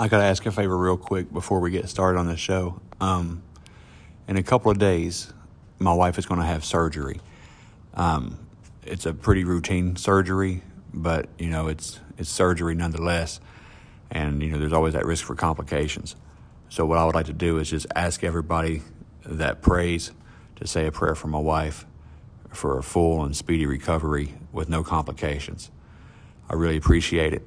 I got to ask a favor real quick before we get started on this show. Um, in a couple of days, my wife is going to have surgery. Um, it's a pretty routine surgery, but you know it's it's surgery nonetheless, and you know there's always that risk for complications. So what I would like to do is just ask everybody that prays to say a prayer for my wife for a full and speedy recovery with no complications. I really appreciate it.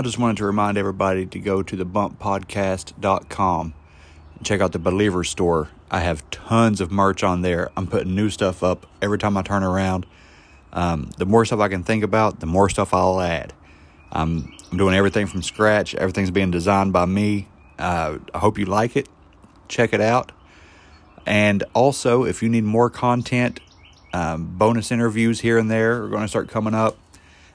I just wanted to remind everybody to go to thebumppodcast.com and check out the Believer store. I have tons of merch on there. I'm putting new stuff up every time I turn around. Um, the more stuff I can think about, the more stuff I'll add. I'm, I'm doing everything from scratch. Everything's being designed by me. Uh, I hope you like it. Check it out. And also, if you need more content, um, bonus interviews here and there are going to start coming up.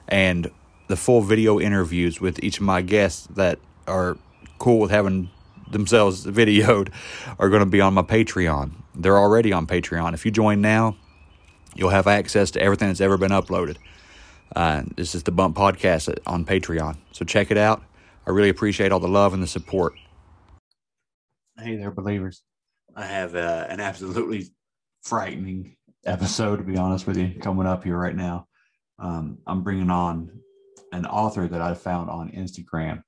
And the full video interviews with each of my guests that are cool with having themselves videoed are going to be on my Patreon. They're already on Patreon. If you join now, you'll have access to everything that's ever been uploaded. Uh, this is the Bump Podcast on Patreon. So check it out. I really appreciate all the love and the support. Hey there, believers. I have uh, an absolutely frightening episode, to be honest with you, coming up here right now. Um, I'm bringing on an author that I found on Instagram.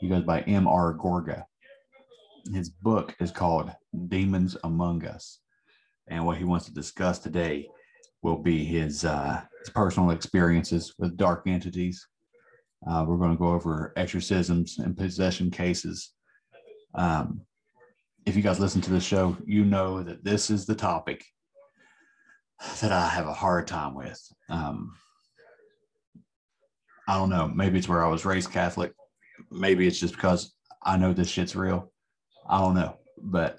He goes by M.R. Gorga. His book is called Demons Among Us. And what he wants to discuss today will be his, uh, his personal experiences with dark entities. Uh, we're going to go over exorcisms and possession cases. Um, if you guys listen to the show, you know that this is the topic that I have a hard time with. Um, I don't know. Maybe it's where I was raised Catholic. Maybe it's just because I know this shit's real. I don't know. But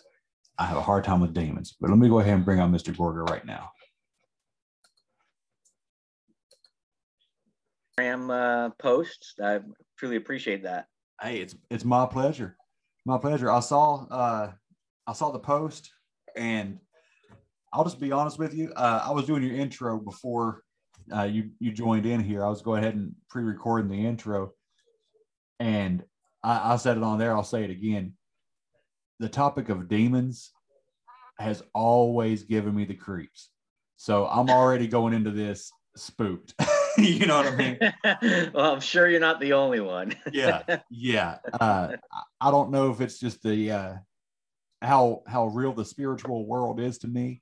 I have a hard time with demons. But let me go ahead and bring on Mr. Gorga right now. Uh, posts. I truly appreciate that. Hey, it's it's my pleasure. My pleasure. I saw uh I saw the post and I'll just be honest with you. Uh, I was doing your intro before uh, you you joined in here, I was going ahead and pre-recording the intro, and I, I said it on there. I'll say it again. The topic of demons has always given me the creeps, so I'm already going into this spooked. you know what I mean? well, I'm sure you're not the only one. yeah, yeah. Uh, I don't know if it's just the uh, how how real the spiritual world is to me.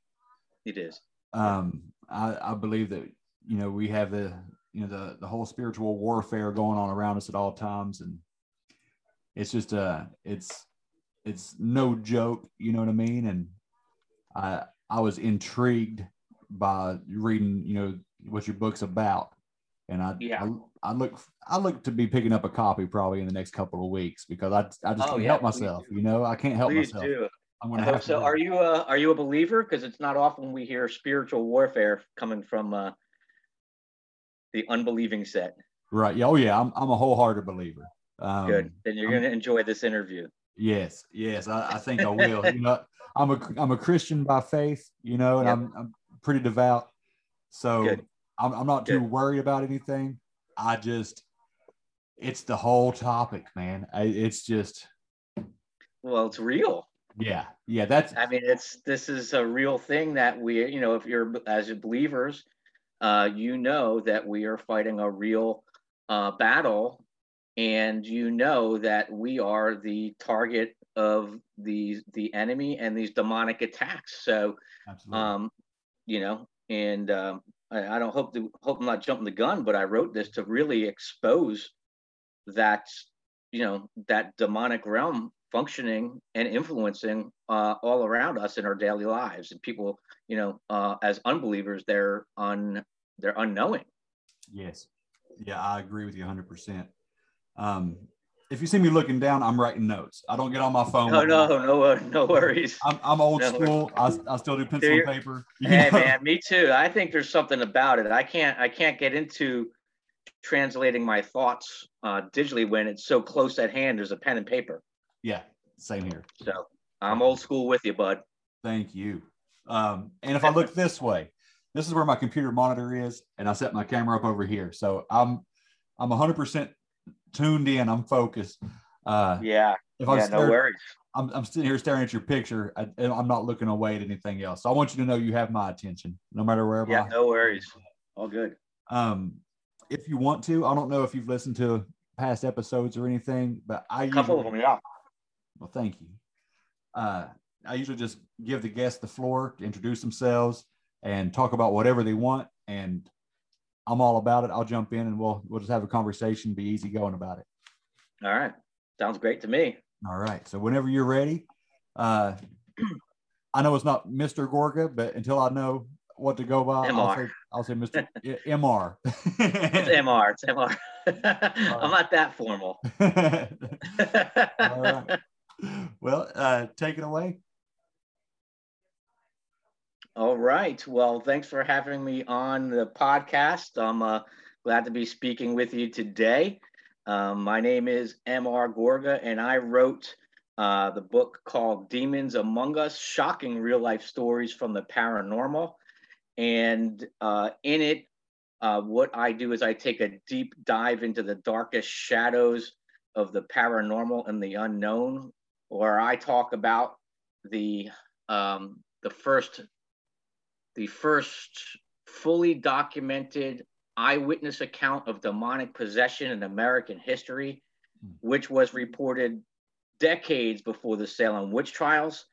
It is. Um, I, I believe that you know we have the you know the the whole spiritual warfare going on around us at all times. And it's just uh it's it's no joke you know what i mean? And i i was intrigued by reading you know what your book's about. And i yeah. I, I look i look to be picking up a copy probably in the next couple of weeks because i, I just oh, can't yeah, help myself you know? I can't help please myself. do. i'm gonna have so. to are you a are you a believer? Because it's not often we hear spiritual warfare coming from uh the unbelieving set. Right. Yeah. Oh, yeah. I'm, I'm a wholehearted believer. Um, Good. Then you're going to enjoy this interview. Yes, yes, I, I think I will. you know, I'm a I'm a Christian by faith, you know, and Yep. I'm I'm pretty devout, so Good. I'm I'm not too worried about anything. I just, it's the whole topic, man. I, it's just, Well, it's real. yeah, yeah. That's I mean, it's this is a real thing that we, you know, if you're as believers, uh, you know that we are fighting a real uh, battle, and you know that we are the target of these the enemy and these demonic attacks. So, um, you know, and um, I, I don't hope to hope I'm not jumping the gun, but I wrote this to really expose that you know that demonic realm functioning and influencing uh, all around us in our daily lives and people you know uh, as unbelievers they're un they're unknowing Yes. Yeah, I agree with you 100%. Um, if you see me looking down, I'm writing notes. I don't get on my phone. no no no uh, no worries I'm, I'm old No. school. I, I still do pencil and paper. hey know? man me too i think there's something about it i can't i can't get into translating my thoughts uh, digitally when it's so close at hand there's a pen and paper Yeah, same here. so i'm old school with you bud Thank you. Um, and if I look this way, this is where my computer monitor is, and I set my camera up over here. So I'm I'm 100% tuned in. I'm focused. Uh, yeah if I yeah no stare, worries I'm, I'm sitting here staring at your picture. I, and I'm not looking away at anything else. So I want you to know you have my attention, no matter wherever. yeah I, no worries all good um, if you want to, I don't know if you've listened to past episodes or anything, but I a couple of usually- them yeah Well, thank you. Uh, I usually just give the guests the floor to introduce themselves and talk about whatever they want, and I'm all about it. I'll jump in and we'll we'll just have a conversation, be easy going about it. all right sounds great to me All right. So whenever you're ready, uh, I know it's not Mr. Gorga, but until I know what to go by, I'll say, I'll say Mr. Mr. It's MR. It's MR. I'm not that formal. all right. Well, uh, take it away. All right. Well, thanks for having me on the podcast. I'm uh, glad to be speaking with you today. Um, my name is MR Gorga, and I wrote uh, the book called Demons Among Us Shocking Real Life Stories from the Paranormal. And uh, in it, uh, what I do is I take a deep dive into the darkest shadows of the paranormal and the unknown, where I talk about the um, the first the first fully documented eyewitness account of demonic possession in American history, which was reported decades before the Salem witch trials.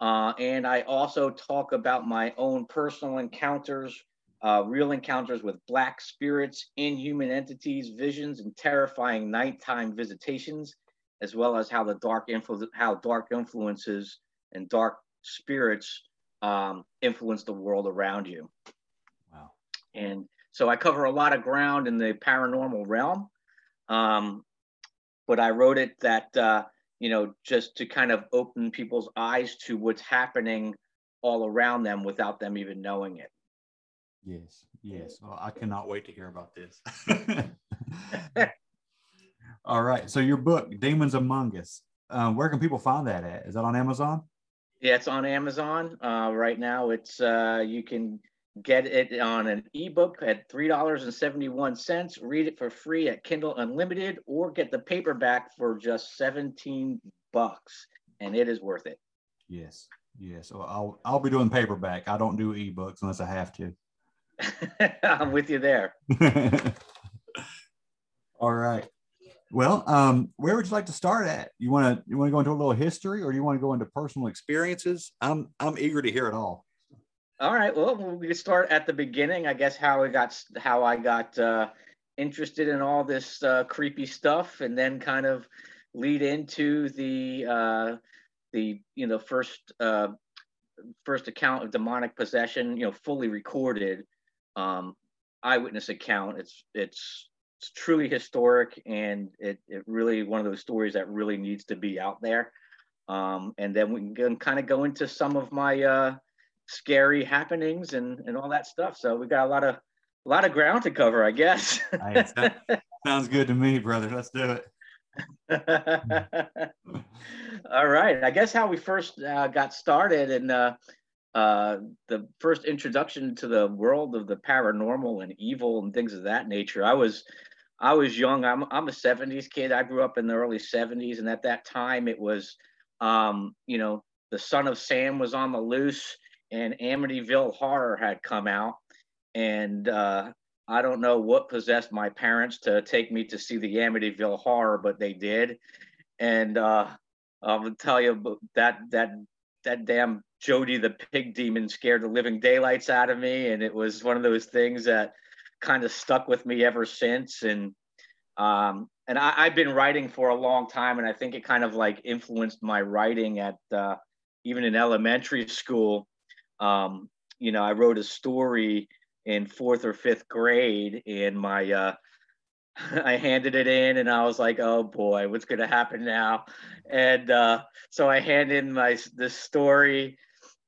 Uh, and I also talk about my own personal encounters, uh, real encounters with black spirits, inhuman entities, visions, and terrifying nighttime visitations, as well as how the dark influ- how dark influences and dark spirits um, influence the world around you. Wow. And so I cover a lot of ground in the paranormal realm. Um, but I wrote it that, uh, you know, just to kind of open people's eyes to what's happening all around them without them even knowing it. Yes, yes. Well, I cannot wait to hear about this. All right. So your book, Demons Among Us, um, where can people find that at? Is that on Amazon? Yeah, it's on Amazon uh, right now. It's uh, you can get it on an ebook at three dollars and seventy one cents. Read it for free at Kindle Unlimited, or get the paperback for just seventeen bucks, and it is worth it. Yes, yes. Well, I'll I'll be doing paperback. I don't do ebooks unless I have to. I'm with you there. All right. Well, um, where would you like to start at? You want to you want to go into a little history, or you want to go into personal experiences? I'm I'm eager to hear it all. All right. Well, we can start at the beginning. I guess how I got how I got uh, interested in all this uh, creepy stuff, and then kind of lead into the uh, the you know first uh, first account of demonic possession. You know, fully recorded um, eyewitness account. It's it's it's truly historic, and it it really one of those stories that really needs to be out there. Um, and then we can kind of go into some of my uh, scary happenings and and all that stuff. So we've got a lot of a lot of ground to cover, I guess. Sounds good to me, brother. Let's do it. All right. I guess how we first uh, got started and uh, uh, the first introduction to the world of the paranormal and evil and things of that nature. I was, I was young. I'm, I'm a '70s kid. I grew up in the early '70s, and at that time, it was, um, you know, the Son of Sam was on the loose, and Amityville Horror had come out, and uh, I don't know what possessed my parents to take me to see the Amityville Horror, but they did, and uh, gonna tell you that that that damn Jody the pig demon scared the living daylights out of me, and it was one of those things that kind of stuck with me ever since. And um, and I, have been writing for a long time, and I think it kind of like influenced my writing at uh, even in elementary school. Um, you know, I wrote a story in fourth or fifth grade, and my uh, I handed it in and I was like, oh boy, what's going to happen now? And uh, so I hand in my this story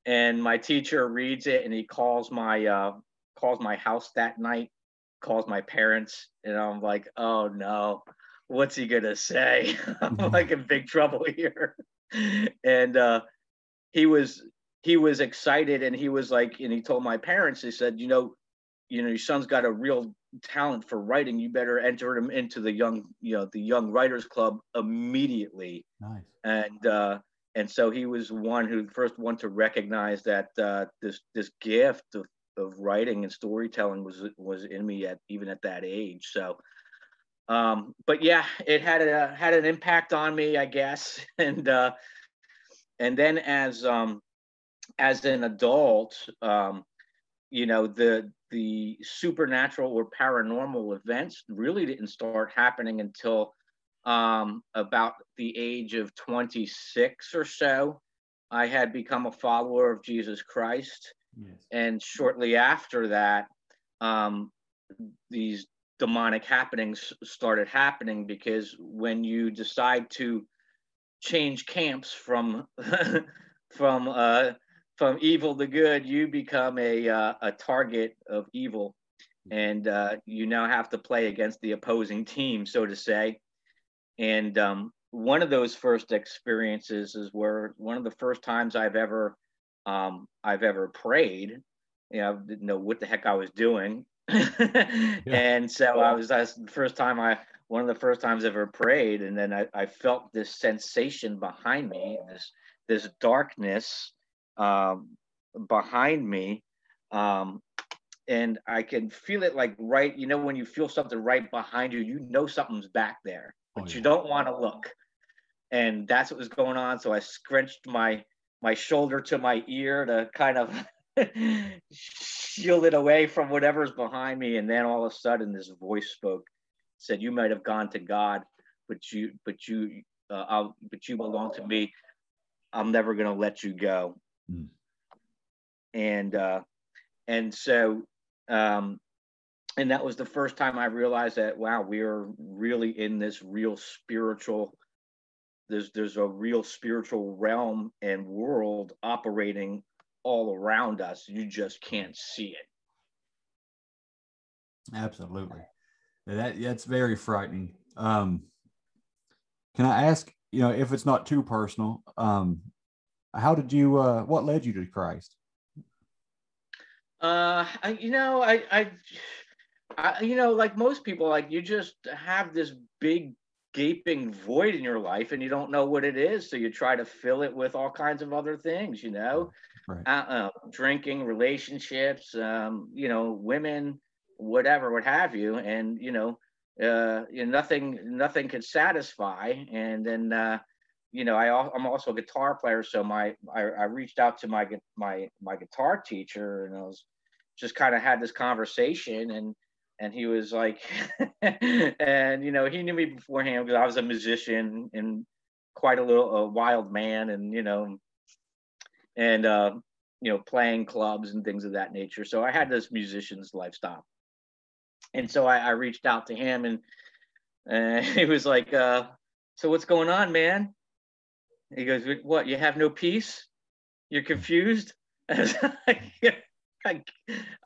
and my teacher reads it and he calls my uh, calls my house that night, calls my parents, and I'm like, oh no, what's he gonna say? I'm mm-hmm. like in big trouble here. and uh, he was he was excited and he was like, and he told my parents, he said, you know, you know, your son's got a real talent for writing. You better enter him into the young, you know, the young writers club immediately. Nice. And uh, and so he was one who first one to recognize that uh, this this gift of, of writing and storytelling was was in me at even at that age. So, um, but yeah, it had a had an impact on me, I guess. And uh, and then as um, as an adult, um, you know the the supernatural or paranormal events really didn't start happening until um, about the age of 26 or so. I had become a follower of Jesus Christ. Yes. And shortly after that, um, these demonic happenings started happening because when you decide to change camps from from uh, from evil to good, you become a uh, a target of evil, and uh, you now have to play against the opposing team, so to say. And um, one of those first experiences is where one of the first times I've ever um, I've ever prayed. You know, I didn't know what the heck I was doing, yeah. and so I was that's the first time I one of the first times I ever prayed, and then I, I felt this sensation behind me, this this darkness um, behind me. Um, and I can feel it like right, you know, when you feel something right behind you, you know something's back there, but oh, yeah. you don't want to look. And that's what was going on. So I scrunched my my shoulder to my ear to kind of shield it away from whatever's behind me. And then all of a sudden, this voice spoke, said, "You might have gone to God, but you, but you, uh, I'll, but you belong to me. I'm never going to let you go." Mm. And uh, and so um, and that was the first time I realized that wow, we are really in this real spiritual. There's there's a real spiritual realm and world operating all around us. You just can't see it. Absolutely, that that's very frightening. Um, can I ask, you know, if it's not too personal, um, how did you uh what led you to christ? Uh I, you know I, I i you know like most people like you just have this big gaping void in your life and you don't know what it is. So you try to fill it with all kinds of other things you know? Right. uh, uh, drinking relationships um you know women whatever what have you. And you know uh you know, nothing nothing can satisfy. And then uh you know, I, I'm also a guitar player, so my I, I reached out to my my my guitar teacher, and I was just kind of had this conversation, and and he was like, and you know, he knew me beforehand because I was a musician and quite a little a wild man, and you know, and uh, you know, playing clubs and things of that nature. So I had this musician's lifestyle, and so I, I reached out to him, and and he was like, uh, "So what's going on, man?" He goes, "What? You have no peace? You're confused?" I,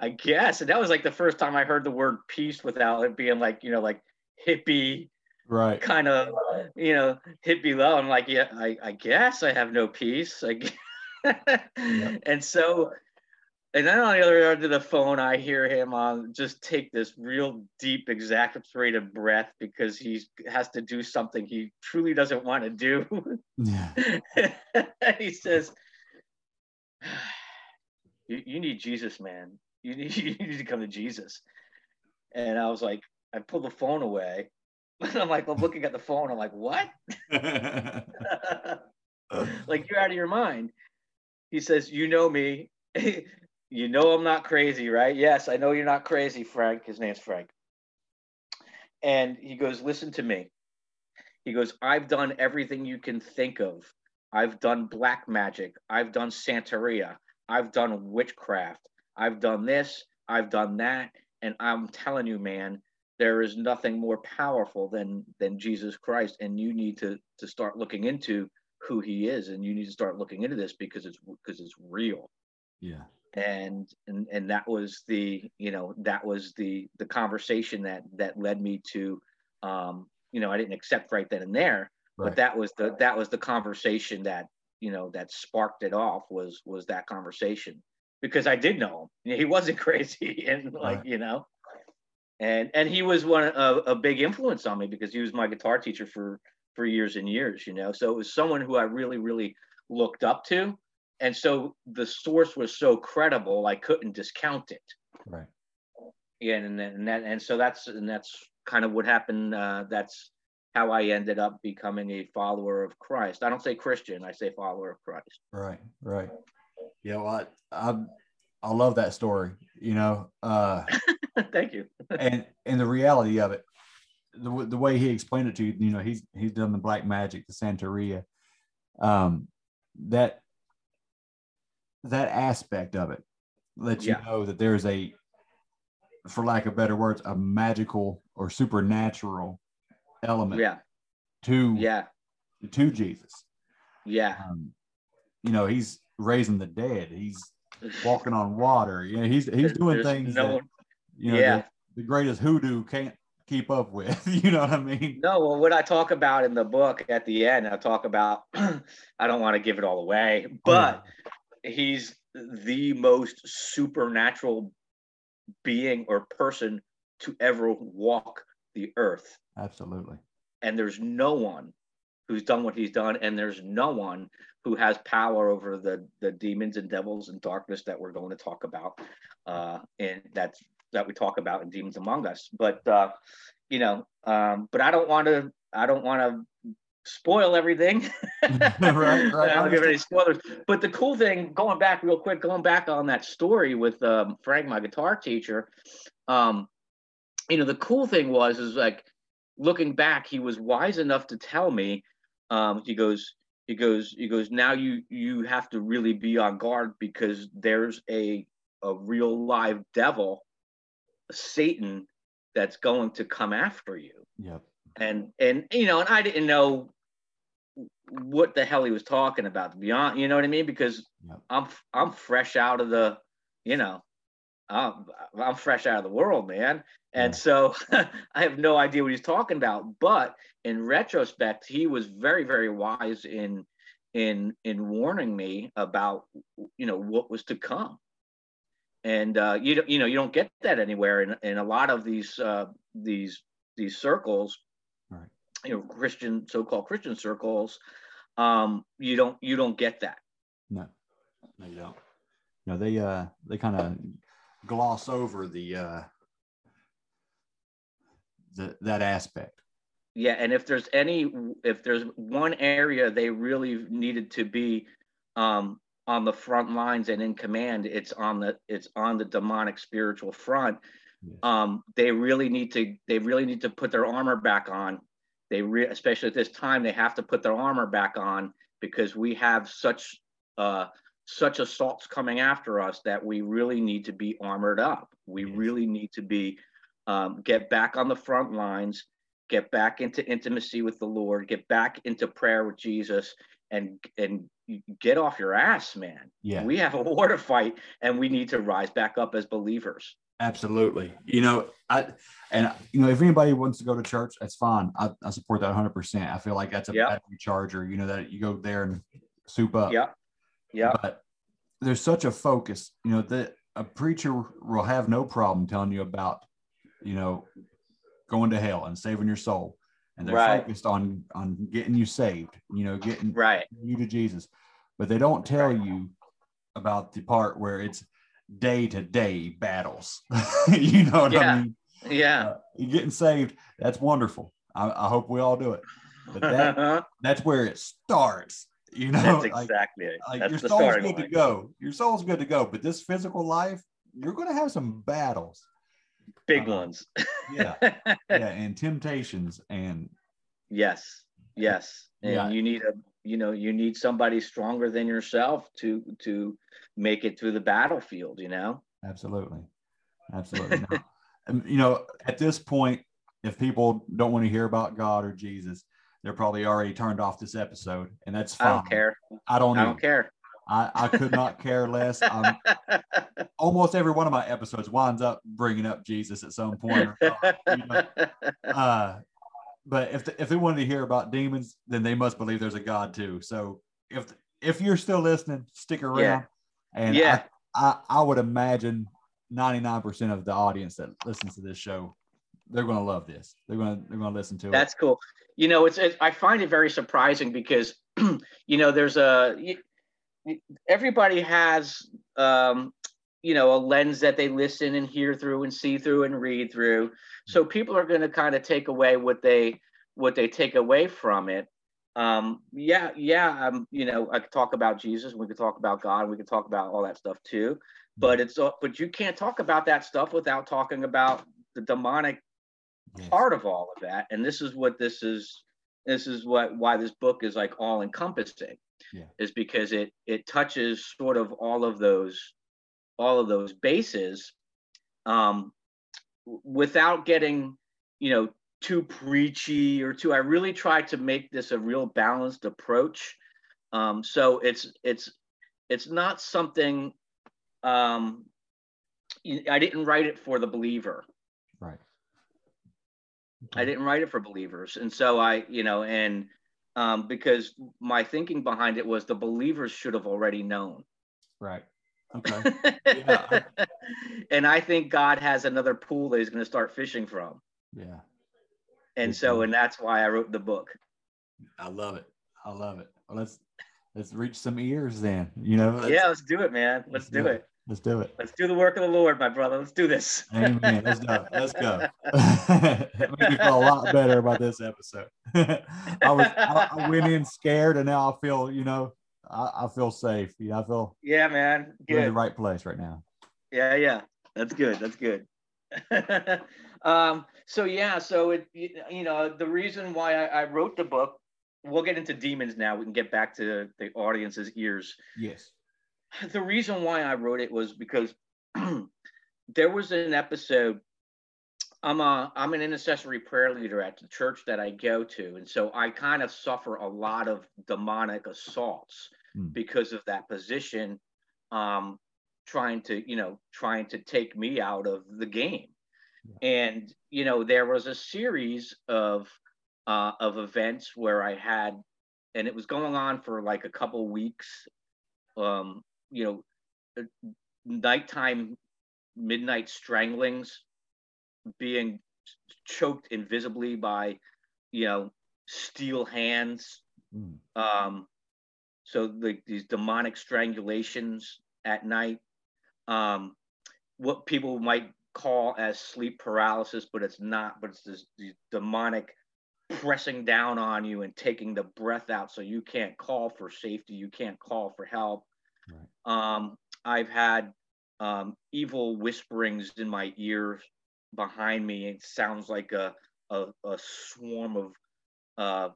I guess, and that was like the first time I heard the word peace without it being like you know like hippie, right. kind of, you know, hit below. I'm like, yeah, I, I guess I have no peace. I guess. And so, and then on the other end of the phone, I hear him on just take this real deep, exasperated breath because he has to do something he truly doesn't want to do. Yeah. he says, you, you need Jesus, man. You need, you need to come to Jesus. And I was like, I pulled the phone away. And I'm like, I'm looking at the phone. I'm like, what? like, you're out of your mind. He says, You know me. You know I'm not crazy, right? Yes, I know you're not crazy, Frank. His name's Frank. And he goes, Listen to me. He goes, I've done everything you can think of. I've done black magic. I've done Santeria. I've done witchcraft. I've done this. I've done that. And I'm telling you, man, there is nothing more powerful than than Jesus Christ. And you need to to start looking into who he is. And you need to start looking into this because it's because it's real yeah. And and and that was the you know that was the the conversation that that led me to um you know i didn't accept right then and there Right. but that was the that was the conversation that you know that sparked it off was was that conversation because i did know him he wasn't crazy and like Right. you know and and he was one a, a big influence on me because he was my guitar teacher for for years and years you know so it was someone who i really really looked up to and so the source was so credible i couldn't discount it Right. yeah and, and that and so that's and that's kind of what happened uh that's how i ended up becoming a follower of christ i don't say christian i say follower of christ Right. Right. Yeah. Well, I, I, I love that story, you know, uh, thank you and, and the reality of it, the, the way he explained it to you, you know, he's, he's done the black magic, the Santeria, um, that, that aspect of it lets you know that there's a, for lack of better words, a magical or supernatural element yeah to, yeah to Jesus. yeah Um, you know, he's raising the dead. He's walking on water. You know, he's he's doing There's things no that you know Yeah. the, the greatest hoodoo can't keep up with. You know what I mean? No, well, what I talk about in the book at the end, I talk about, I don't want to give it all away, but he's the most supernatural being or person to ever walk the earth. absolutely. And there's no one who's done what he's done, and there's no one who has power over the the demons and devils and darkness that we're going to talk about, uh, and that's that we talk about in Demons Among Us. But uh, you know, um, but I don't want to. I don't want to spoil everything. Right, right, I don't give any spoilers. But the cool thing, going back real quick, going back on that story with um, Frank, my guitar teacher, um, you know, the cool thing was is like looking back, he was wise enough to tell me. Um, he goes, he goes, he goes. Now you you have to really be on guard because there's a a real live devil, Satan, that's going to come after you Yep. And and you know and i didn't know what the hell he was talking about Beyond, you know what i mean because Yep. i'm i'm fresh out of the you know i'm, I'm fresh out of the world man and Yeah. so i have no idea what he's talking about but in retrospect he was very very wise in in in warning me about you know what was to come and uh, you don't you know you don't get that anywhere in, in a lot of these uh, these these circles. You know christian so-called christian circles um you don't you don't get that No, no, you don't. No, they uh they kind of gloss over the uh the that aspect. yeah and if there's any if there's one area they really needed to be um on the front lines and in command it's on the it's on the demonic spiritual front Yes. um they really need to they really need to put their armor back on they re- especially at this time they have to put their armor back on because we have such uh such assaults coming after us that we really need to be armored up we Yes. really need to be um, get back on the front lines get back into intimacy with the lord get back into prayer with jesus and and get off your ass man Yeah. we have a war to fight and we need to rise back up as believers Absolutely. You know, I and you know, if anybody wants to go to church, that's fine. I, I support that 100. percent I feel like that's a Yeah. battery charger. You know that you go there and soup up. Yeah. Yeah. But there's such a focus. You know that a preacher will have no problem telling you about, you know, going to hell and saving your soul, and they're Right. focused on on getting you saved. You know, getting Right. you to Jesus, but they don't tell Right. you about the part where it's day to day battles. you know what Yeah. I mean? Yeah. Uh, getting saved, that's wonderful. I, I hope we all do it. But that That's that's where it starts. You know, like, exactly it. like That's your soul's good to go. Your soul's good to go. But this physical life, you're gonna have some battles. Big Uh, ones. Yeah, yeah, and temptations and yes. Yes. And Yeah. you need a you know, you need somebody stronger than yourself to to make it through the battlefield, you know? Absolutely. Absolutely. No. You know, at this point, if people don't want to hear about God or Jesus, they're probably already turned off this episode, and that's fine. I don't care. I don't. I don't care. I, I could not care less. Um, almost every one of my episodes winds up bringing up Jesus at some point. or you know. Uh, but if if they wanted to hear about demons, then they must believe there's a God too. So if if you're still listening, stick around. Yeah. And Yeah. I, I I would imagine 99% of the audience that listens to this show, they're going to love this. They're going to they're going to listen to it. That's cool. You know, it's, it, I find it very surprising because, you know, there's a everybody has, um, you know, a lens that they listen and hear through and see through and read through. So people are going to kind of take away what they what they take away from it. Um, yeah, yeah. Um, you know, I could talk about Jesus. We could talk about God. We could talk about all that stuff too. But it's uh, but you can't talk about that stuff without talking about the demonic Yes. part of all of that and this is what this is this is what why this book is like all encompassing Yeah. is because it it touches sort of all of those all of those bases um without getting you know too preachy or too i really try to make this a real balanced approach um so it's it's it's not something um i didn't write it for the believer Right. I didn't write it for believers. And so I, you know, and um, because my thinking behind it was the believers should have already known. Right. Okay. Yeah. and I think God has another pool that he's going to start fishing from. Yeah. And so, and that's why I wrote the book. I love it. I love it. Well, let's let's reach some ears then. You know. let's- yeah, let's do it, man. Let's, do it. Let's do it. Let's do the work of the Lord, my brother. Let's do this. Amen. Let's go. Let's go. it made me feel a lot better about this episode. I was I, I went in scared, and now I feel you know I, I feel safe. Know, I feel Yeah, man. we're in the Good. right place right now. Yeah, yeah. That's good. That's good. um, so yeah, so it you you know the reason why I, I wrote the book, we'll get into demons now. We can get back to the audience's ears. Yes. The reason why I wrote it was because there was an episode. I'm a I'm an intercessory prayer leader at the church that I go to, and so I kind of suffer a lot of demonic assaults Hmm. because of that position. Um, trying to you know trying to take me out of the game and you know there was a series of uh of events where i had and it was going on for like a couple weeks um you know uh, nighttime midnight stranglings being choked invisibly by you know steel hands Mm. um so like these demonic strangulations at night um what people might call as sleep paralysis but it's not but it's this, these demonic pressing down on you and taking the breath out so you can't call for safety you can't call for help Right. um i've had um evil whisperings in my ears behind me it sounds like a a, a swarm of uh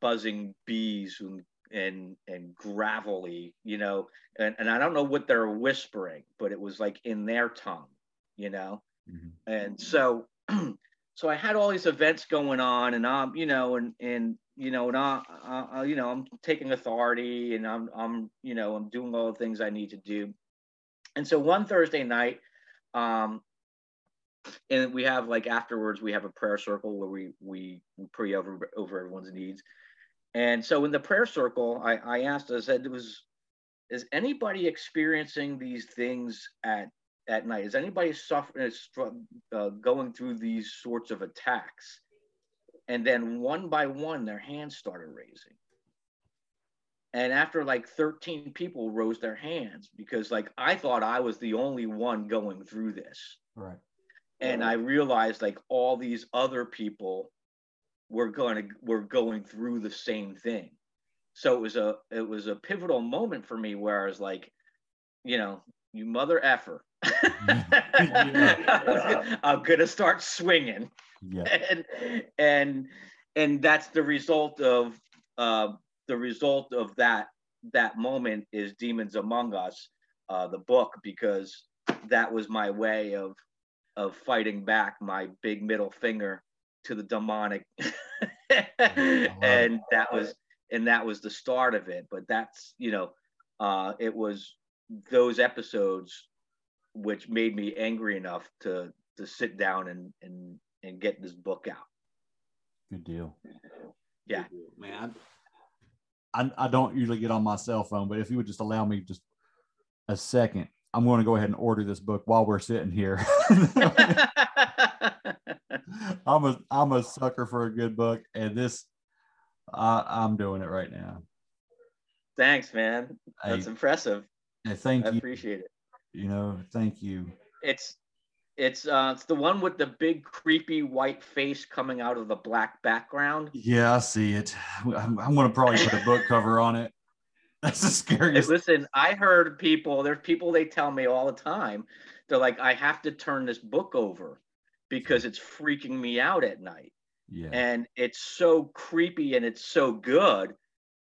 buzzing bees and and and gravelly you know and, and i don't know what they're whispering but it was like in their tongue you know Mhm. and so so i had all these events going on and i'm you know and and you know and I, I, I you know i'm taking authority and i'm i'm you know i'm doing all the things i need to do and so one thursday night um and we have like afterwards we have a prayer circle where we we, we pray over over everyone's needs. And so in the prayer circle, I, I asked, I said, was, is anybody experiencing these things at at night? Is anybody suffering, uh, going through these sorts of attacks? And then one by one, their hands started raising. And after like 13 people rose their hands because like I thought I was the only one going through this. Right. And I realized like all these other people were going to were going through the same thing. So it was a it was a pivotal moment for me where I was like, you know, you mother effer. I'm gonna start swinging. Yeah. And and and that's the result of uh, the result of that that moment is Demons Among Us, uh, the book, because that was my way of of fighting back my big middle finger to the demonic. And that was and that was the start of it but that's you know uh it was those episodes which made me angry enough to to sit down and and and get this book out. Good deal. Yeah. Good deal. man. I, I don't usually get on my cell phone but if you would just allow me just a second i'm going to go ahead and order this book while we're sitting here I'm a I'm a sucker for a good book, and this I, I'm doing it right now. Thanks, man. That's impressive. thank I you. appreciate it. You know, thank you. It's it's uh it's the one with the big creepy white face coming out of the black background. Yeah, I see it. I'm, I'm gonna probably put a book cover on it. That's the scariest. Hey, listen, I heard people. There's people they tell me all the time. They're like, I have to turn this book over because it's freaking me out at night. Yeah. And it's so creepy and it's so good.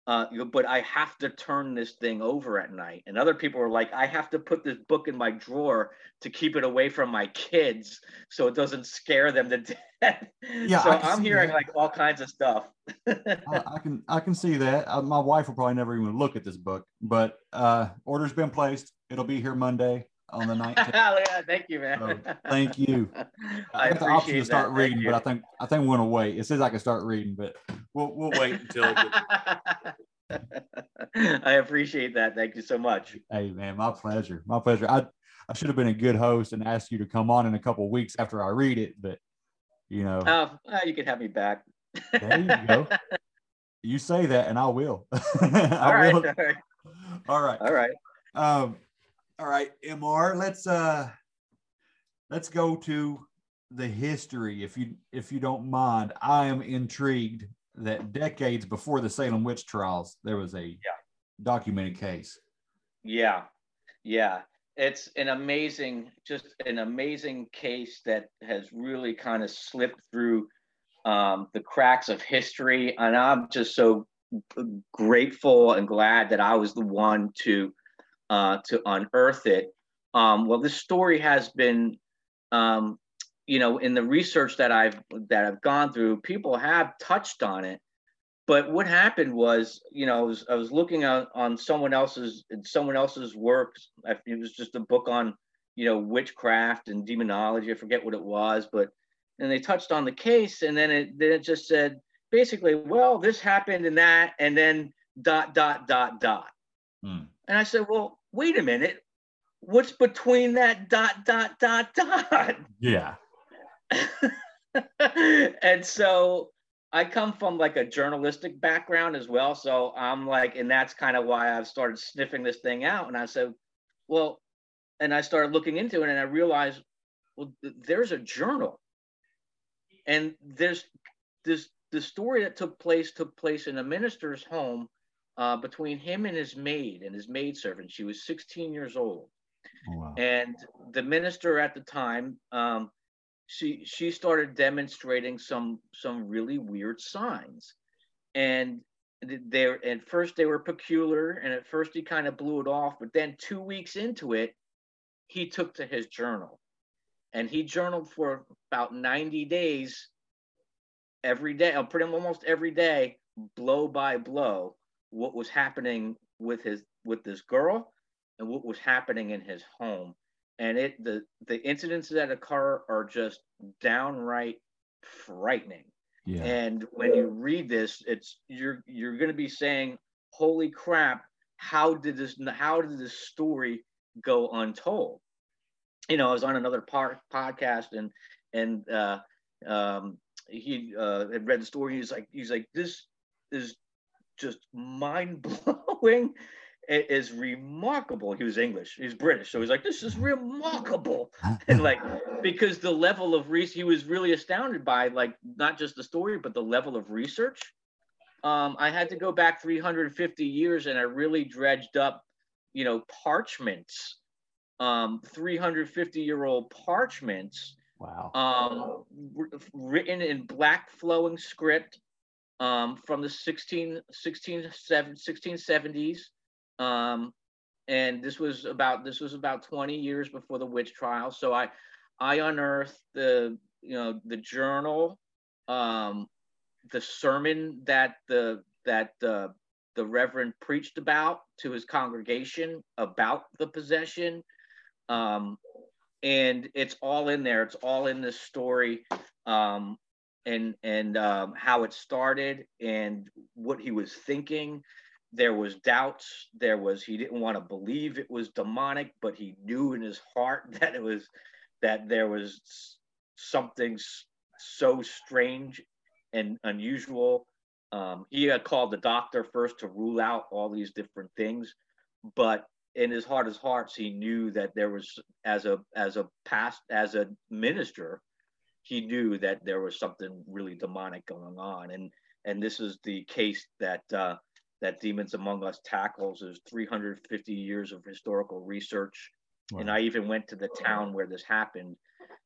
Uh, but I have to turn this thing over at night. And other people are like, I have to put this book in my drawer to keep it away from my kids so it doesn't scare them to death. Yeah, so I'm hearing that. like all kinds of stuff. I, I, can I can see that. Uh, my wife will probably never even look at this book, but uh, order's been placed. It'll be here Monday on the 19th. yeah, thank you, man. So, thank you. I, I got the option to start that. reading, but I think I think we're gonna wait. It says I can start reading, but we'll we'll wait until. It gets, I appreciate that. Thank you so much. hey man, my pleasure, my pleasure. I I should have been a good host and asked you to come on in a couple weeks after I read it, but you know, Uh, uh, you can have me back. there you go. You say that, and I will. I right. will. All right. All right. All right. Um, all right, Mr. Let's uh, let's go to the history, if you if you don't mind. I am intrigued that decades before the Salem witch trials, there was a documented case. Yeah. Yeah. It's an amazing, just an amazing case that has really kind of slipped through um, the cracks of history. And I'm just so grateful and glad that I was the one to uh, to unearth it. Um, well, this story has been, um, you know, in the research that I've that I've gone through, people have touched on it. But what happened was, you know, I was, I was looking on, on someone else's someone else's work. It was just a book on, you know, witchcraft and demonology. I forget what it was, but and they touched on the case, and then it then it just said basically, well, this happened and that, and then dot dot dot dot. Hmm. And I said, well, wait a minute, what's between that dot dot dot dot? Yeah. and so I come from like a journalistic background as well. So I'm like, and that's kind of why I've started sniffing this thing out. And I said, well, and I started looking into it and I realized, well, th- there's a journal. And there's this the story that took place took place in a minister's home uh, between him and his maid and his maidservant. She was 16 years old. Oh, wow. And the minister at the time, um, she she started demonstrating some some really weird signs, and they at first they were peculiar, and at first he kind of blew it off, but then two weeks into it, he took to his journal, and he journaled for about 90 days, every day, uh, pretty almost every day, blow by blow, what was happening with his with this girl and what was happening in his home and it the the incidents that occur are just downright frightening. Yeah. And when you read this, it's you're you're going to be saying, "Holy crap! How did this? How did this story go untold?" You know, I was on another par- podcast, and and uh, um, he uh, had read the story. He's like, he's like, this is just mind blowing. It is remarkable. He was English. He's British, so he's like, this is remarkable, and like because the level of research, he was really astounded by like not just the story, but the level of research. Um, I had to go back 350 years, and I really dredged up, you know, parchments, um, 350 year old parchments wow. um, written in black flowing script um, from the 16, 16, 1670s. Um, and this was about this was about 20 years before the witch trial. So I I unearthed the you know the journal, um, the sermon that the that the the reverend preached about to his congregation about the possession. Um, and it's all in there. It's all in this story, um, and and um, how it started and what he was thinking. There was doubts. There was he didn't want to believe it was demonic, but he knew in his heart that it was that there was something so strange and unusual. Um, he had called the doctor first to rule out all these different things, but in his heart of hearts, he knew that there was, as a as a past as a minister, he knew that there was something really demonic going on, and and this is the case that uh, that Demons Among Us tackles is 350 years of historical research, and I even went to the town where this happened.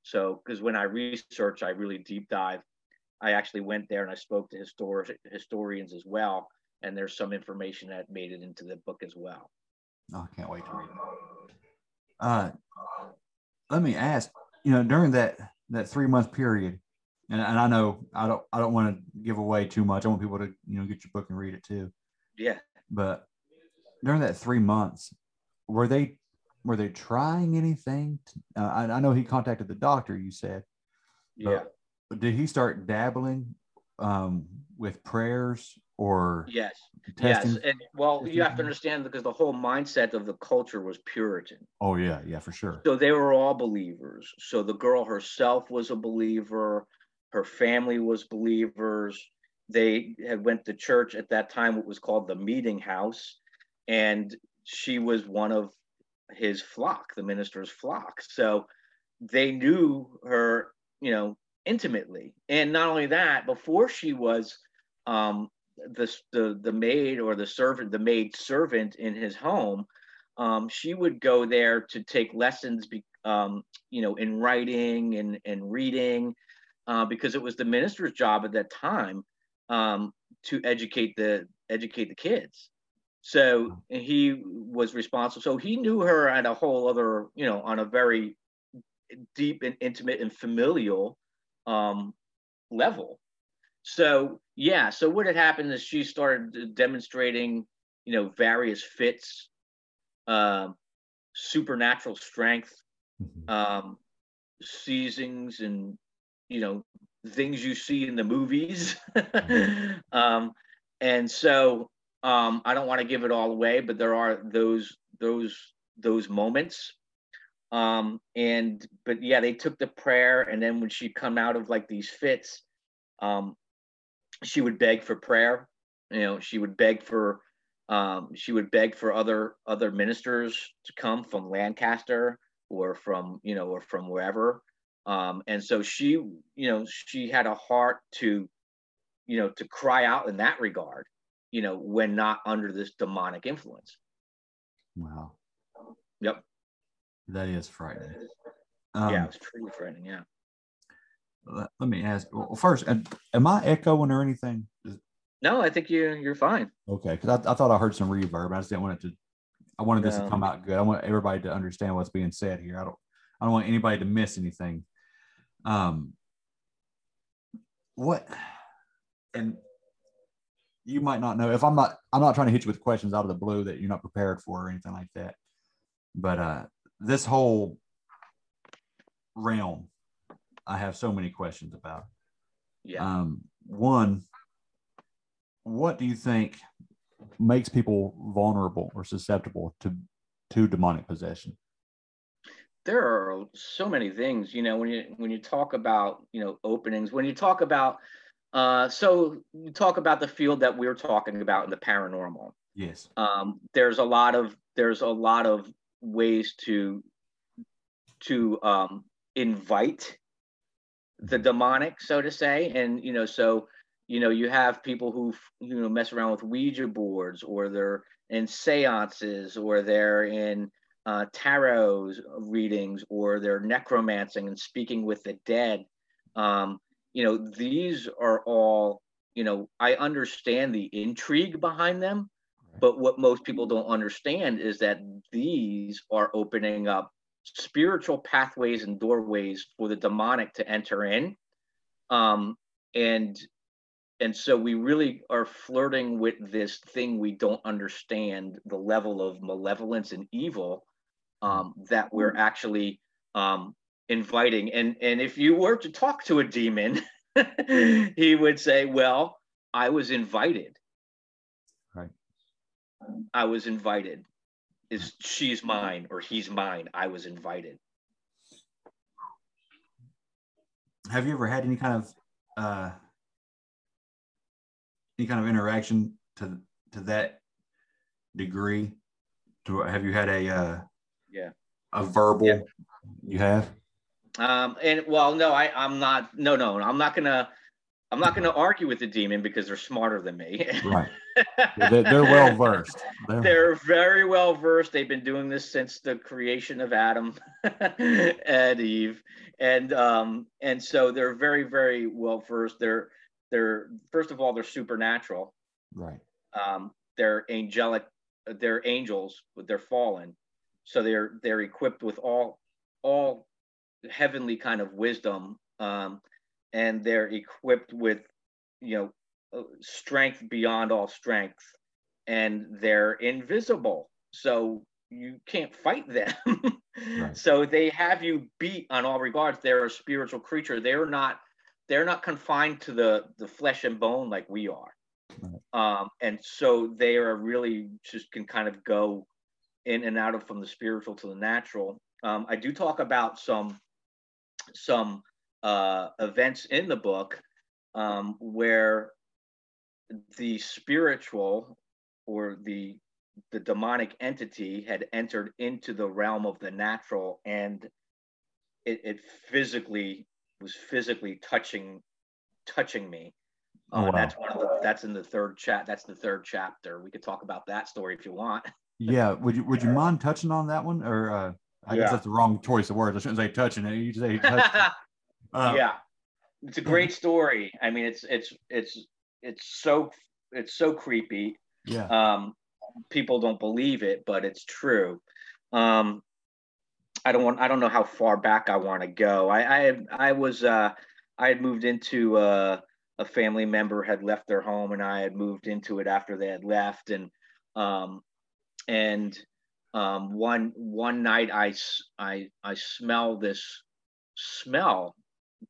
So, because when I research, I really deep dive. I actually went there and I spoke to histor- historians as well, and there's some information that made it into the book as well. Oh, I can't wait to read it. Uh, let me ask, you know, during that that three month period, and, and I know I don't I don't want to give away too much. I want people to you know get your book and read it too. Yeah. But during that three months, were they were they trying anything? To, uh, I, I know he contacted the doctor. You said, Yeah. did he start dabbling um, with prayers or Yes. testing? Yes. And well, testing you have to understand because the whole mindset of the culture was Puritan. Oh yeah, yeah, for sure. So they were all believers. So the girl herself was a believer. Her family was believers. They had went to church at that time, what was called the meeting house, and she was one of his flock, the minister's flock. So they knew her, you know, intimately. And not only that, before she was um, the, the the maid or the servant, the maid servant in his home, um, she would go there to take lessons, be, um, you know, in writing and and reading, uh, because it was the minister's job at that time um, to educate the educate the kids. So he was responsible. So he knew her at a whole other, you know, on a very deep and intimate and familial um, level. So yeah, so what had happened is she started demonstrating, you know, various fits, um, supernatural strength, Mhm. um, seizings, and you know things you see in the movies. um, and so um, I don't want to give it all away, but there are those those those moments. Um, and but yeah, they took the prayer, and then when she come out of like these fits, um, she would beg for prayer. You know, she would beg for um, she would beg for other other ministers to come from Lancaster or from you know or from wherever. Um, and so she, you know, she had a heart to, you know, to cry out in that regard, you know, when not under this demonic influence. Wow, Yep. that is frightening. yeah, Um, it's truly frightening. Yeah. Let, me ask. Well, first, am I echoing or anything? No, I think you you're fine. Okay, because I, I thought I heard some reverb. I just didn't want it to. I wanted this to come out good. I want everybody to understand what's being said here. I don't. I don't want anybody to miss anything. Um. What? And you might not know if I'm not. I'm not trying to hit you with questions out of the blue that you're not prepared for or anything like that. But uh, this whole realm, I have so many questions about. Yeah. Um, one, what do you think makes people vulnerable or susceptible to to demonic possession? there are so many things you know when you when you talk about you know openings when you talk about uh so you talk about the field that we're talking about in the paranormal Yes. um there's a lot of there's a lot of ways to to um invite the demonic so to say and you know so you know you have people who you know mess around with ouija boards or they're in seances or they're in uh, tarot readings or they're necromancing and speaking with the dead. Um, you know, these are all, you know, I understand the intrigue behind them, but what most people don't understand is that these are opening up spiritual pathways and doorways for the demonic to enter in. Um, and and so we really are flirting with this thing we don't understand the level of malevolence and evil um, that we're actually um, inviting. And and if you were to talk to a demon, he would say, "Well, I was invited. Right. I was invited. Is she's mine or he's mine? I was invited." Have you ever had any kind of uh, any kind of interaction to to that degree? To have you had a uh, Yeah. a verbal? Yeah. You have. Um, and well, no, I, I'm not. No, no, I'm not gonna. I'm not gonna argue with the demon because they're smarter than me. Right. They're, they're well versed. They're, They're very well versed. They've been doing this since the creation of Adam and Eve, and um, and so they're very, very well versed. They're they're first of all they're supernatural. right. Um, they're angelic. They're angels, but they're fallen. So they're they're equipped with all all heavenly kind of wisdom, um, and they're equipped with you know uh, strength beyond all strength, and they're invisible. So you can't fight them. Right. So they have you beat on all regards. They're a spiritual creature. They're not they're not confined to the the flesh and bone like we are. Um, and so they are really just can kind of go in and out of from the spiritual to the natural. Um, I do talk about some some uh, events in the book um, where the spiritual or the the demonic entity had entered into the realm of the natural and it, it physically was physically touching touching me Oh, uh, wow. that's one of the that's in the third chat that's the third chapter we could talk about that story if you want Yeah. Would you Would you mind touching on that one? Or uh, I Yeah. guess that's the wrong choice of words. I shouldn't say touching it. You say touch. Uh, yeah. It's a great story. I mean it's it's it's it's so it's so creepy. Yeah. um people don't believe it but it's true. Um i don't want i don't know how far back i want to go. I i i was uh i had moved into uh a family member had left their home and i had moved into it after they had left. And um and um one one night i s- i i smell this smell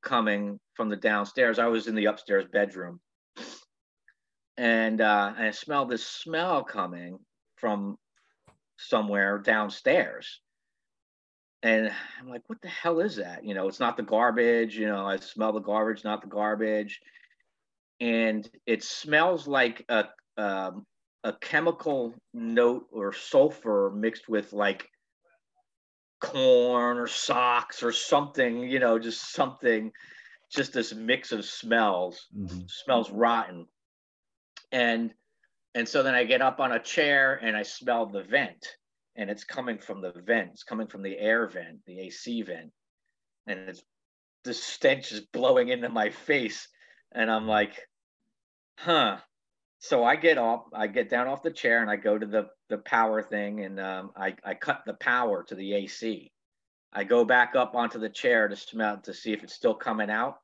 coming from the downstairs i was in the upstairs bedroom and uh, I smelled this smell coming from somewhere downstairs. And I'm like, what the hell is that? You know, it's not the garbage. You know, I smell the garbage, not the garbage. And it smells like a um, a chemical note or sulfur mixed with like corn or socks or something. You know, just something, just this mix of smells. Mhm. Smells rotten and and so then I get up on a chair and I smell the vent, and it's coming from the vent. It's coming from the air vent, the AC vent, and it's the stench is blowing into my face, and I'm like, huh. So I get up, I get down off the chair, and I go to the the power thing, and um, I I cut the power to the AC. I go back up onto the chair to smell to see if it's still coming out,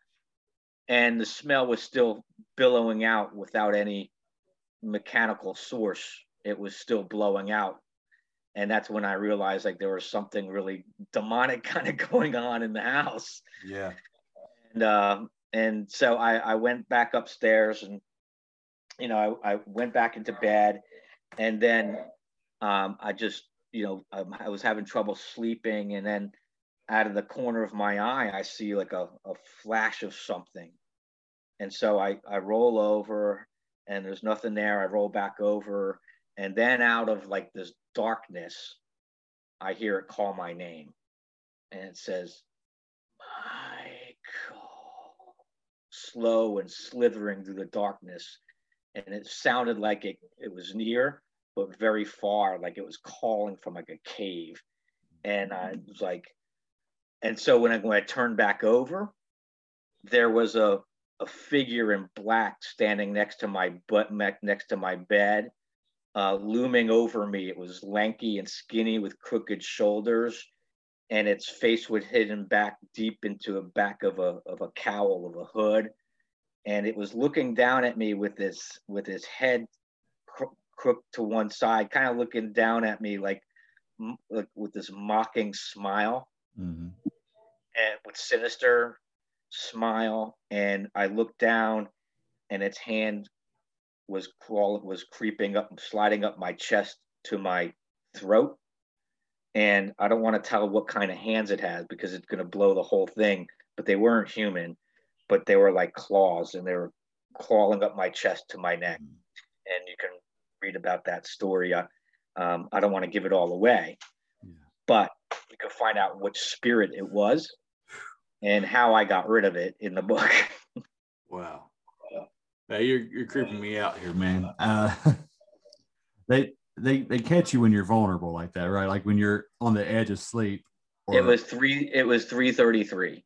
and the smell was still billowing out without any mechanical source. It was still blowing out. and that's when I realized like there was something really demonic kind of going on in the house. Yeah. And uh, and so I, I went back upstairs and you know I, I went back into bed and then um, I just you know um, I was having trouble sleeping and then out of the corner of my eye I see like a, a flash of something. And so I, I roll over and there's nothing there. I roll back over and then out of like this darkness I hear it call my name and it says Michael. Slow and slithering through the darkness. And it sounded like it, it was near, but very far, like it was calling from like a cave. And I was like, and so when I, when I turned back over, there was a, a figure in black standing next to my butt, next to my bed, uh, looming over me. It was lanky and skinny with crooked shoulders and its face was hidden back deep into the back of a of a cowl of a hood, and it was looking down at me with this with his head cro- crooked to one side, kind of looking down at me like, like with this mocking smile, mm-hmm. and with sinister smile. And I looked down, and its hand was crawling, was creeping up, sliding up my chest to my throat and I don't want to tell what kind of hands it has because it's going to blow the whole thing. But they weren't human, but they were like claws, and they were crawling up my chest to my neck. And you can read about that story. I, um, I don't want to give it all away, yeah. but you can find out which spirit it was and how I got rid of it in the book. wow. Hey, you're you're creeping me out here, man. Uh, they they they catch you when you're vulnerable like that, right? Like when you're on the edge of sleep. Or... It was three. It was three thirty three.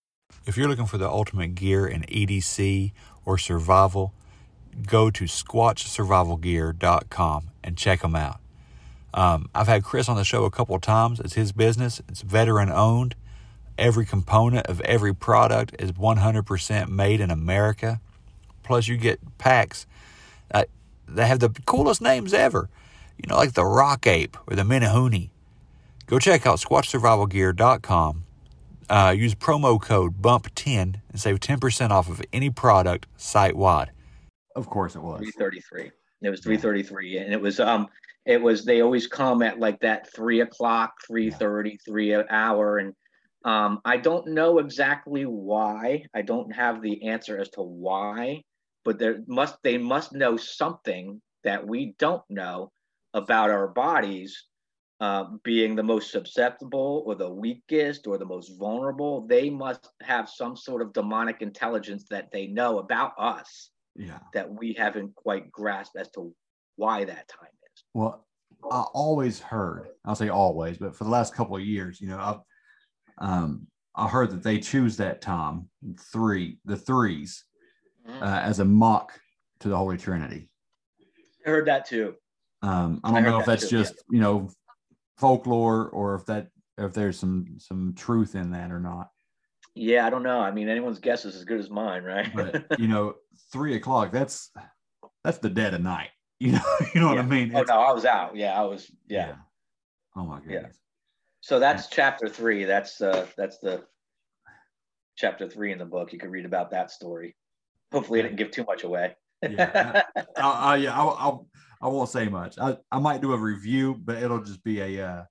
If you're looking for the ultimate gear in EDC or survival, go to squatchsurvivalgear.com and check them out. Um, I've had Chris on the show a couple of times. It's his business, it's veteran owned. Every component of every product is 100% made in America. Plus, you get packs uh, that have the coolest names ever. You know, like the Rock Ape or the Menehune. Go check out squatchsurvivalgear.com uh, use promo code BUMP10 and save 10% off of any product site wide. Of course it was. 333. It was 333. And it was, um, it was, they always come at like that three o'clock, 330, three hour. And, um, I don't know exactly why. I don't have the answer as to why, but there must, they must know something that we don't know about our bodies uh, being the most susceptible or the weakest or the most vulnerable, they must have some sort of demonic intelligence that they know about us yeah. that we haven't quite grasped as to why that time is. Well, I always heard, I'll say always, but for the last couple of years, you know, I've, um, I heard that they choose that time, three, the 3s mm-hmm. uh, as a mock to the Holy Trinity. I heard that too. Um, I don't I know if that's too, just, yeah. you know, folklore or if that if there's some some truth in that or not. Yeah, I don't know. I mean, anyone's guess is as good as mine, right? but you know, three o'clock. That's that's the dead of night. You know, you know yeah. what I mean? Oh no, I was out. Yeah, I was. Yeah. yeah. Oh my goodness. Yeah. So that's chapter three. That's uh that's the chapter three in the book. You can read about that story. Hopefully, I didn't give too much away. yeah, I, I, yeah, I'll, I'll I won't say much. I, I might do a review, but it'll just be a uh,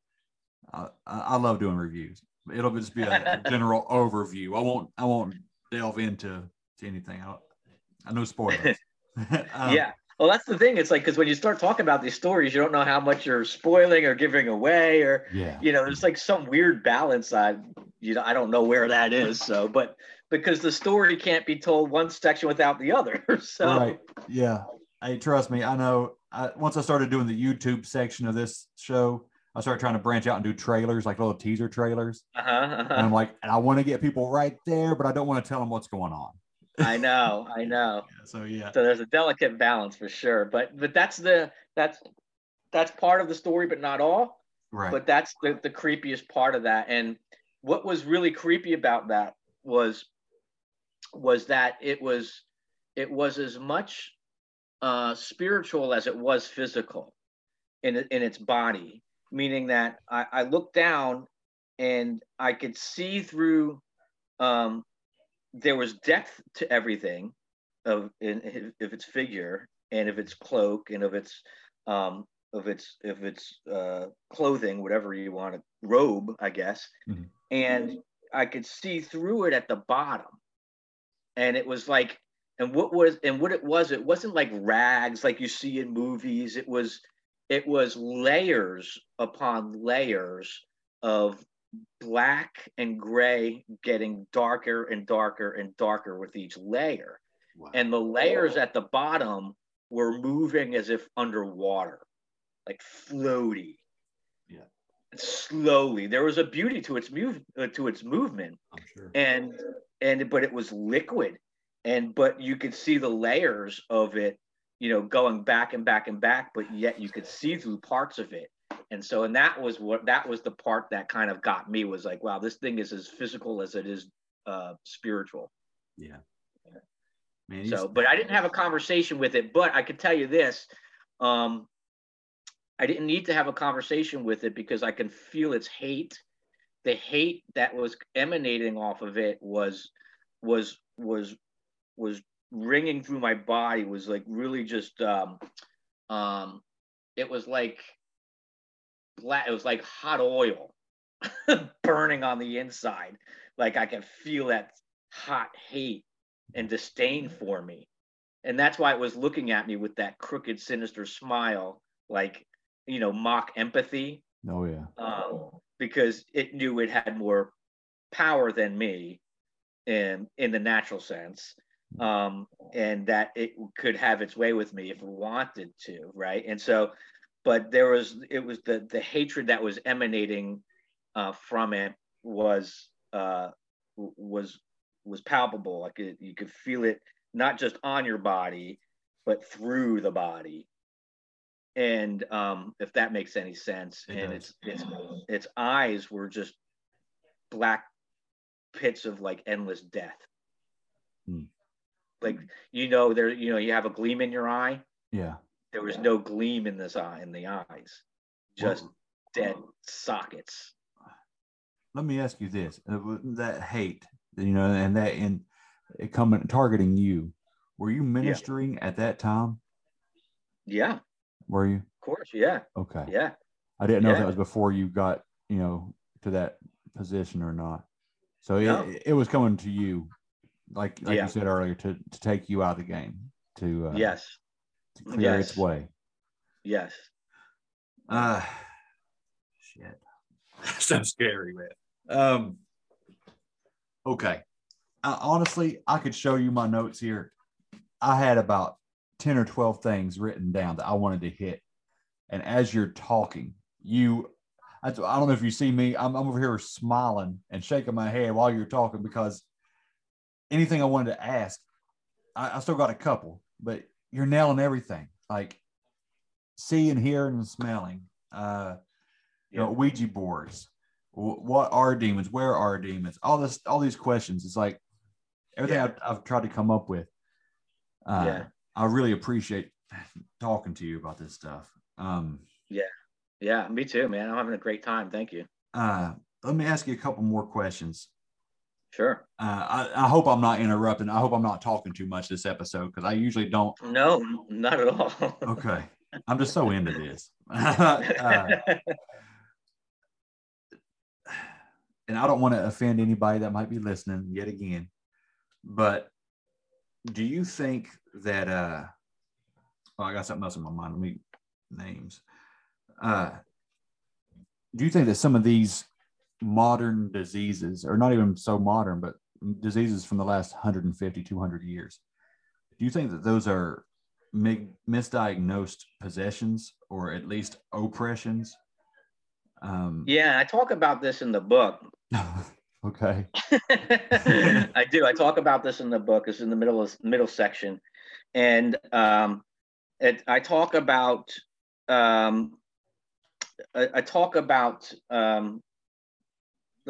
I, I love doing reviews. It'll just be a general overview. I won't I won't delve into to anything. I, I know spoilers. Um, yeah. Well, that's the thing. It's like because when you start talking about these stories, you don't know how much you're spoiling or giving away, or Yeah. you know, there's like some weird balance. I you know, I don't know where that is. So, but because the story can't be told one section without the other. So, Right. Yeah. Hey, trust me. I know. I, once I started doing the YouTube section of this show, I started trying to branch out and do trailers, like little teaser trailers. uh-huh, And uh-huh. I'm like, and I want to get people right there, but I don't want to tell them what's going on. I know, I know. So yeah. So there's a delicate balance for sure. But but that's the that's that's part of the story, but not all. Right. but that's the, the creepiest part of that and what was really creepy about that was was that it was it was as much uh spiritual as it was physical in in its body meaning that i i looked down and i could see through um there was depth to everything of in if its figure and if its cloak and of its um of its of its uh, clothing, whatever you want to robe, I guess. Mhm. And I could see through it at the bottom, and it was like, and what was and what it was, it wasn't like rags like you see in movies. It was it was layers upon layers of black and gray getting darker and darker and darker with each layer Wow. and the layers at the bottom were moving as if underwater, like floaty. Yeah. Slowly, there was a beauty to its move uh, to its movement, sure. and and but it was liquid, and but you could see the layers of it, you know, going back and back and back, but yet you could see through parts of it. And so, and that was what that was the part that kind of got me was like, wow, this thing is as physical as it is uh, spiritual. Yeah. Man, So, but I didn't have a conversation with it. But I could tell you this: um, I didn't need to have a conversation with it because I can feel its hate. The hate that was emanating off of it was was was was ringing through my body. Was like really just um, um, it was like black. It was like hot oil burning on the inside. Like I could feel that hot hate and disdain for me. And that's why it was looking at me with that crooked, sinister smile, like, you know, mock empathy, Oh yeah. um, because it knew it had more power than me in, in the natural sense. Um, and that it could have its way with me if it wanted to, right? And so, but there was, it was the, the hatred that was emanating uh, from it was, uh, was was palpable. Like it, you could feel it not just on your body, but through the body. And um, if that makes any sense, It and does. its its its eyes were just black pits of like endless death. Hmm. Like you know, there you know you have a gleam in your eye. Yeah. There was no gleam in this eye in the eyes, just Well, dead sockets. let me ask you this: uh, w- that hate, you know, and that in it coming targeting you, were you ministering at that time? Yeah, Were you? Of course. Yeah, Okay. yeah. I didn't know if Yeah. that was before you got, you know, to that position or not. So it, No. it was coming to you, like like Yeah. you said earlier, to to take you out of the game, to uh, Yes, to clear its Yes. way. yes. Uh shit. so scary, man. Um okay. I, honestly, I could show you my notes here. I had about 10 or 12 things written down that I wanted to hit. And as you're talking, you I, I don't know if you see me, I'm, I'm over here smiling and shaking my head while you're talking because anything I wanted to ask, I, I still got a couple, but you're nailing everything. Like seeing, hearing, and smelling. Uh, you know, Ouija boards. Wh- What are demons? Where are demons? All this, all these questions. It's like everything Yeah. I've, I've tried to come up with. Uh, Yeah. I really appreciate talking to you about this stuff. Um, yeah. Yeah, me too, man. I'm having a great time. Thank you. uh, let me ask you a couple more questions. Sure. Uh, I, I hope I'm not interrupting. I hope I'm not talking too much this episode because I usually don't. No, not at all. Okay, I'm just so into this. uh, and I don't want to offend anybody that might be listening yet again, but do you think that uh well, I got something else in my mind. Let me names. Uh do you think that some of these modern diseases, or not even so modern, but diseases from the last 150, 200 years, do you think that those are mi- misdiagnosed possessions or at least oppressions? Um, Yeah, I talk about this in the book. okay. I do. I talk about this in the book. It's in the middle of middle section, and um, it, I talk about um, I, I talk about um,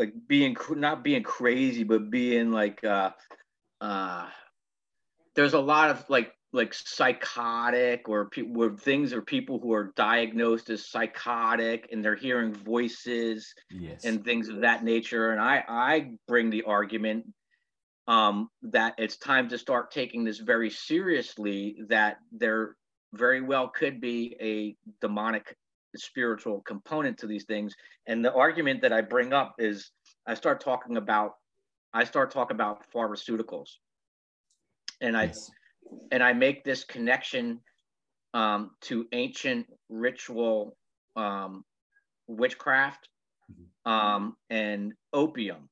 like being not being crazy, but being like uh, uh, there's a lot of like like psychotic or people where things or people who are diagnosed as psychotic and they're hearing voices Yes. and things of that nature. And I, I bring the argument um, that it's time to start taking this very seriously, that there very well could be a demonic spiritual component to these things. And the argument that I bring up is I start talking about, I start talking about pharmaceuticals. And I, Yes. and I make this connection um, to ancient ritual um, witchcraft um, and opium,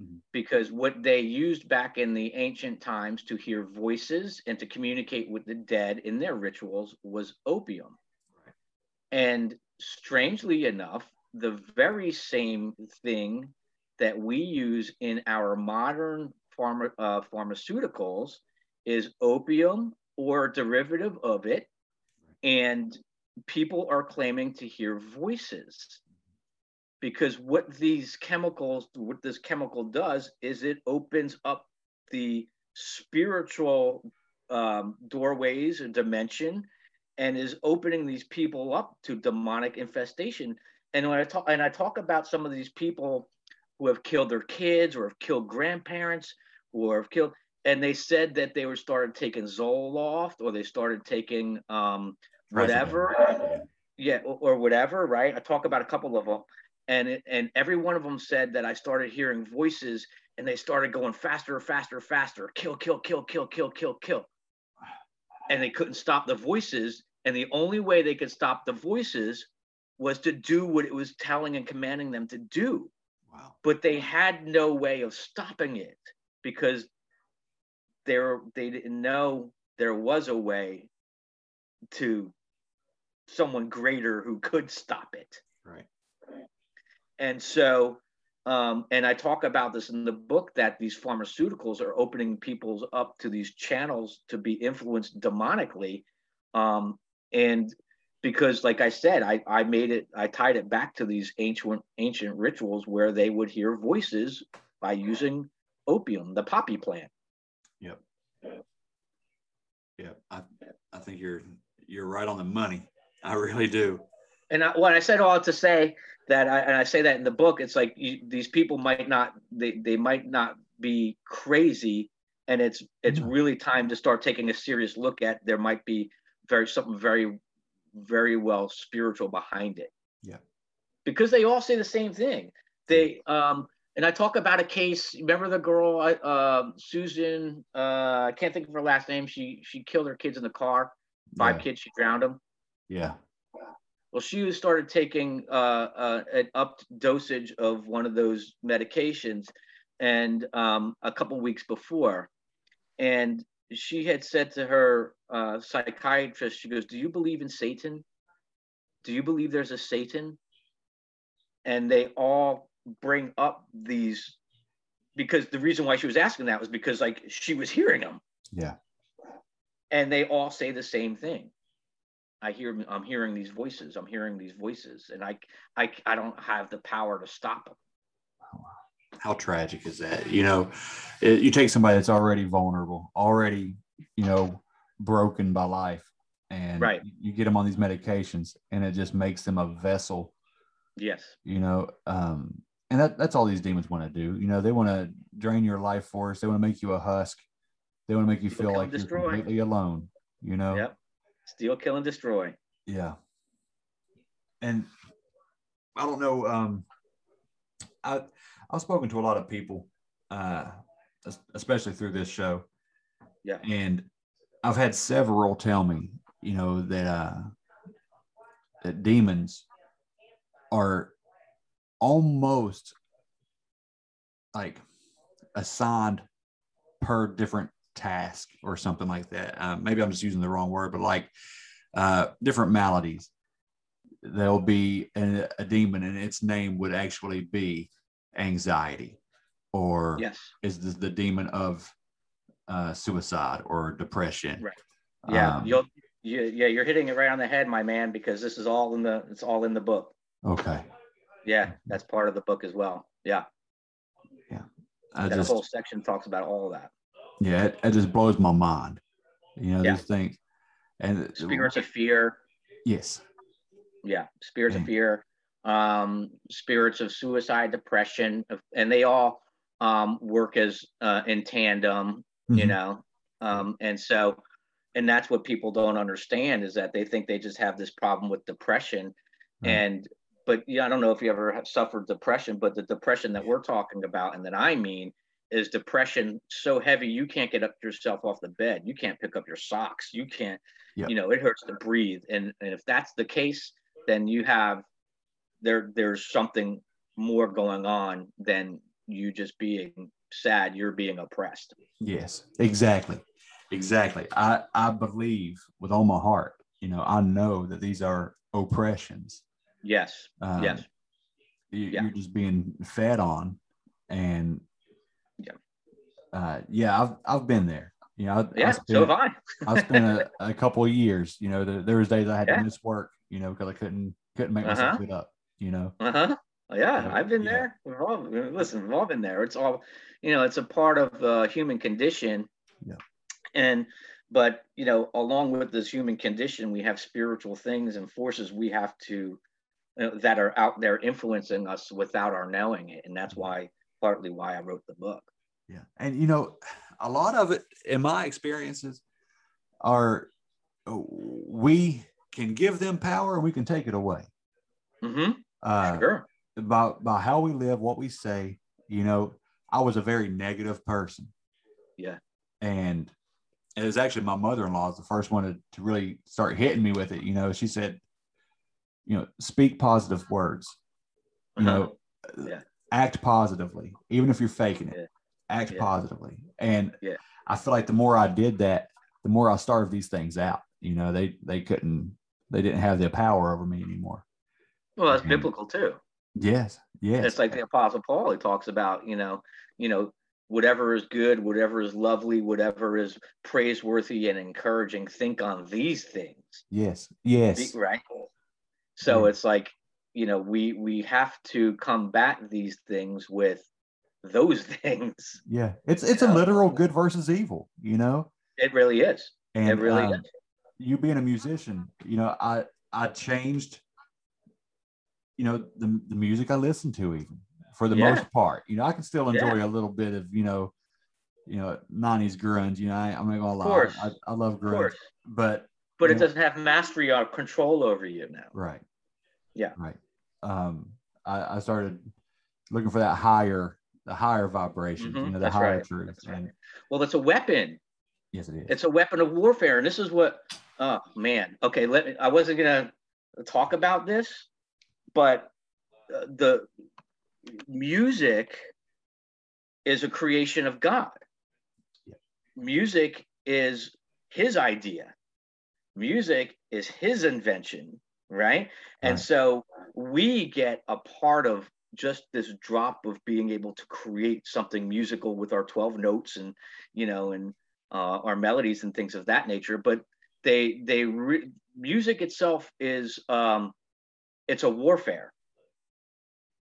Mhm. because what they used back in the ancient times to hear voices and to communicate with the dead in their rituals was opium. And strangely enough, the very same thing that we use in our modern pharma, uh, pharmaceuticals is opium or derivative of it. And people are claiming to hear voices because what these chemicals, what this chemical does is it opens up the spiritual um, doorways and dimension and is opening these people up to demonic infestation. And when I talk and I talk about some of these people who have killed their kids or have killed grandparents or have killed and they said that they were started taking Zoloft or they started taking um, whatever, yeah, or, or whatever, right? I talk about a couple of them, and it, and every one of them said that I started hearing voices, and they started going faster, faster, faster, kill, kill, kill, kill, kill, kill, kill, and they couldn't stop the voices, and the only way they could stop the voices was to do what it was telling and commanding them to do Wow. but they had no way of stopping it because there they didn't know there was a way to someone greater who could stop it Right. and so um, and i talk about this in the book that these pharmaceuticals are opening people's up to these channels to be influenced demonically um, and because like i said I, I made it i tied it back to these ancient ancient rituals where they would hear voices by using opium the poppy plant Yep. Yep. I I think you're you're right on the money. I really do. And I, what I said all to say that I, and I say that in the book, it's like you, these people might not they, they might not be crazy, and it's it's No. really time to start taking a serious look at there might be very something very very well spiritual behind it. Yeah. because they all say the same thing. They um and I talk about a case. Remember the girl, uh, Susan? Uh, I can't think of her last name. She she killed her kids in the car. Five Yeah. kids. She drowned them. Yeah. Well, she was started taking uh, uh, an up dosage of one of those medications, and um, a couple weeks before, and she had said to her uh, psychiatrist, she goes, "Do you believe in Satan? Do you believe there's a Satan?" And they all bring up these because the reason why she was asking that was because like she was hearing them Yeah. and they all say the same thing i hear i'm hearing these voices i'm hearing these voices and i i, I don't have the power to stop them How tragic is that? You know, it, you take somebody that's already vulnerable, already, you know, broken by life, and Right. you get them on these medications, and it just makes them a vessel. Yes. You know um and that, that's all these demons want to do. You know they want to drain your life force they want to make you a husk they want to make you feel like you're completely alone you know? Yep steal kill and destroy yeah and i don't know um I I've spoken to a lot of people, uh, especially through this show. Yeah. And I've had several tell me, you know, that uh, that demons are almost like assigned per different task or something like that. Uh, maybe I'm just using the wrong word, but like uh, different maladies. There'll be a, a demon, and its name would actually be anxiety, or Yes. is the, the demon of uh, suicide or depression. Right. Yeah. Um, You'll. You, yeah, you're hitting it right on the head, my man, because this is all in the. It's all in the book. Okay. Yeah, that's part of the book as well. Yeah, I that just whole section talks about all of that. Yeah, it, it just blows my mind. You know Yeah. these things, and Spirits of fear. yes, Yeah, spirits of fear, um, spirits of suicide, depression, and they all um, work as uh, in tandem. You Mhm. know, um, and so, and that's what people don't understand is that they think they just have this problem with depression, Right. and but yeah, I don't know if you ever have suffered depression, but the depression that we're talking about and that I mean is depression so heavy you can't get up yourself off the bed, you can't pick up your socks, you can't, Yep. you know, it hurts to breathe, and and if that's the case, then you have there there's something more going on than you just being sad you're being oppressed Yes, exactly. Exactly. I, I believe with all my heart, you know, I know that these are oppressions. yes Um, yes you, Yeah. You're just being fed on. And Yeah. uh, yeah, I've, I've been there. You know, I, I yeah spent, so have i I spent a, a couple of years, you know, there, there was days I had Yeah. to miss work, you know, because I couldn't, couldn't make myself Uh-huh. get up, you know? uh-huh yeah Yeah, i've been yeah. there we've all listen we've all been there it's all you know it's a part of the human condition Yeah. and but you know along with this human condition we have spiritual things and forces we have to uh, that are out there influencing us without our knowing it and that's why partly why i wrote the book Yeah. And, you know, a lot of it in my experiences are we can give them power and we can take it away. mm-hmm Uh, sure by, by how we live, what we say, you know, I was a very negative person. Yeah. And it was actually my mother-in-law is the first one to, to really start hitting me with it. You know, she said, you know, speak positive words, you Uh-huh. know, Yeah. Act positively, even if you're faking it, Yeah. act Yeah. positively. And Yeah. I feel like the more I did that, the more I starved these things out. You know, they, they couldn't, they didn't have the power over me anymore. well that's Mhm. biblical too Yes. Yes. It's like the Apostle Paul. He talks about, you know, you know, whatever is good, whatever is lovely, whatever is praiseworthy and encouraging. Think on these things, yes. Yes. Right? So it's like, you know, we we have to combat these things with those things. Yeah, it's it's a literal good versus evil, you know. It really is. And it really um, is. you being a musician, you know, I I changed, you know, the the music I listen to even for the Yeah. most part. You know, I can still enjoy Yeah. a little bit of you know, you know, nineties grunge. You know, I, I'm not gonna lie, course. I, I love grunge, but But it Yeah. doesn't have mastery or control over you now. right, Yeah. right. Um, I, I started looking for that higher, the higher vibration, Mhm, you know, the that's higher right, truth. that's right. Well, it's a weapon. yes, it is. it's a weapon of warfare and this is what oh man okay let me i wasn't gonna talk about this but uh, the music is a creation of god Yeah. music is his idea music is his invention right? And so we get a part of just this drop of being able to create something musical with our 12 notes and you know and uh, our melodies and things of that nature but they they re- music itself is um it's a warfare.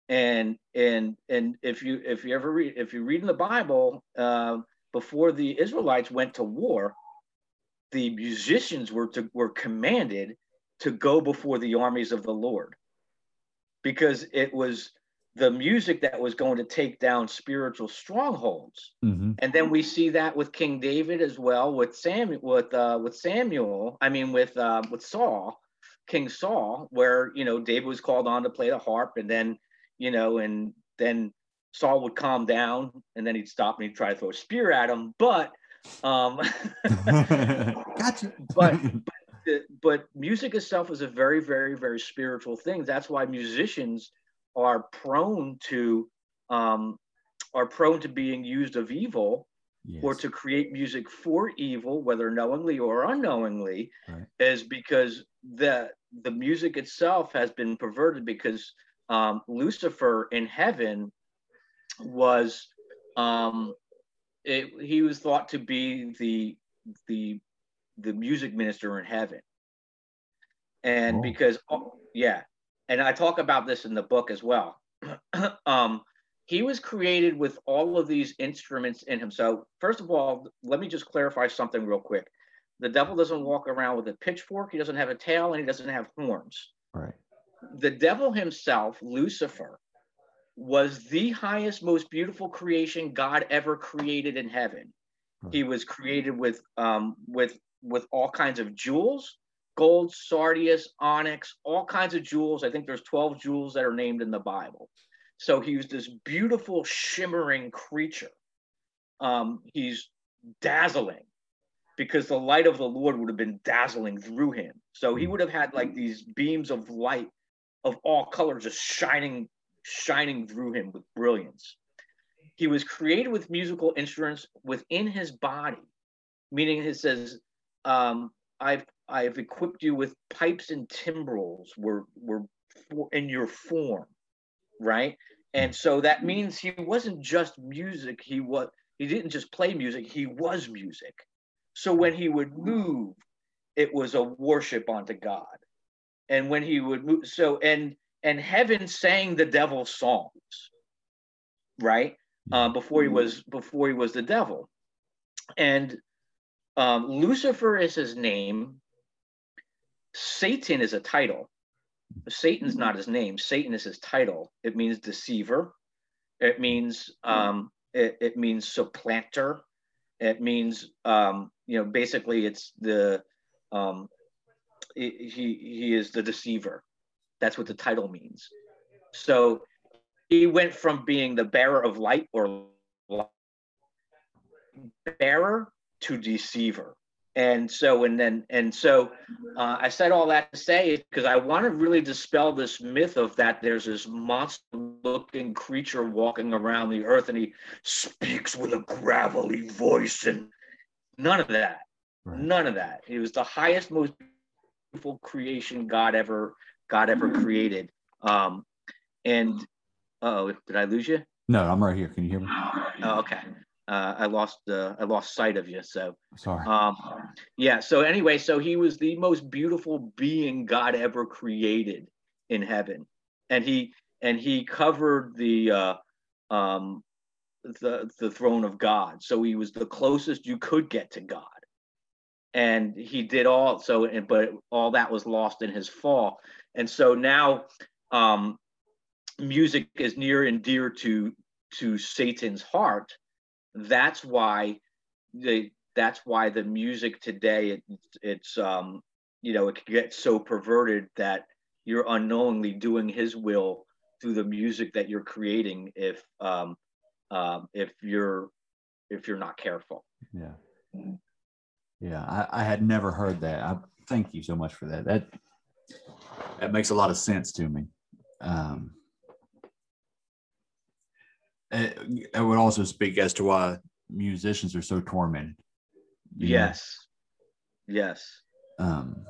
And and and if you if you ever read if you read in the bible uh, before the israelites went to war the musicians were to were commanded to go before the armies of the lord because it was the music that was going to take down spiritual strongholds Mhm. and then we see that with King David as well, with Samuel, with uh, with Samuel. I mean, with uh, with Saul, King Saul, where you know David was called on to play the harp, and then you know, and then Saul would calm down and then he'd stop and he'd try to throw a spear at him. But um gotcha. but but, but music itself is a very, very, very spiritual thing. That's why musicians are prone to um are prone to being used of evil yes. or to create music for evil, whether knowingly or unknowingly, Right. is because the the music itself has been perverted because um, Lucifer in heaven was um, it, he was thought to be the the the music minister in heaven, and Oh. because yeah, and I talk about this in the book as well. um, he was created with all of these instruments in him. So, first of all, let me just clarify something real quick. The devil doesn't walk around with a pitchfork, he doesn't have a tail, and he doesn't have horns. Right. The devil himself, Lucifer, was the highest, most beautiful creation God ever created in heaven. He was created with um, with with all kinds of jewels, gold, sardius, onyx, all kinds of jewels. I think there's 12 jewels that are named in the Bible. So he was this beautiful, shimmering creature. Um, he's dazzling because the light of the Lord would have been dazzling through him. So he would have had like these beams of light of all colors just shining, shining through him with brilliance. He was created with musical instruments within his body, meaning it says, um, I've I've equipped you with pipes and timbrels were were for, in your form, right? And so that means he wasn't just music. He was he didn't just play music. He was music. So when he would move, it was a worship unto God. And when he would move, so and and heaven sang the devil's songs, right? Uh, before he was before he was the devil, and um, Lucifer is his name. Satan is a title. Satan's not his name. Satan is his title. It means deceiver. It means um, it, it means supplanter. It means um, you know basically it's the um, he he he is the deceiver. That's what the title means. So he went from being the bearer of light or light, bearer to deceiver and so and then and so uh, i said all that to say because i want to really dispel this myth of that there's this monster looking creature walking around the earth and he speaks with a gravelly voice and none of that Right. none of that he was the highest most beautiful creation god ever god ever created um and oh did i lose you No, I'm right here. Can you hear me? oh, okay uh, i lost uh, i lost sight of you so Sorry. um, yeah. So anyway, so he was the most beautiful being God ever created in heaven, and he and he covered the uh, um, the the throne of God. So he was the closest you could get to God, and he did all. So, and but all that was lost in his fall, and so now um, music is near and dear to to Satan's heart. That's why the that's why the music today it, it's um you know it can get so perverted that you're unknowingly doing his will through the music that you're creating if um, um if you're if you're not careful Yeah. Yeah. I, I had never heard that. I thank you so much for that. That that makes a lot of sense to me. Um it, it would also speak as to why musicians are so tormented. you know? yes yes Um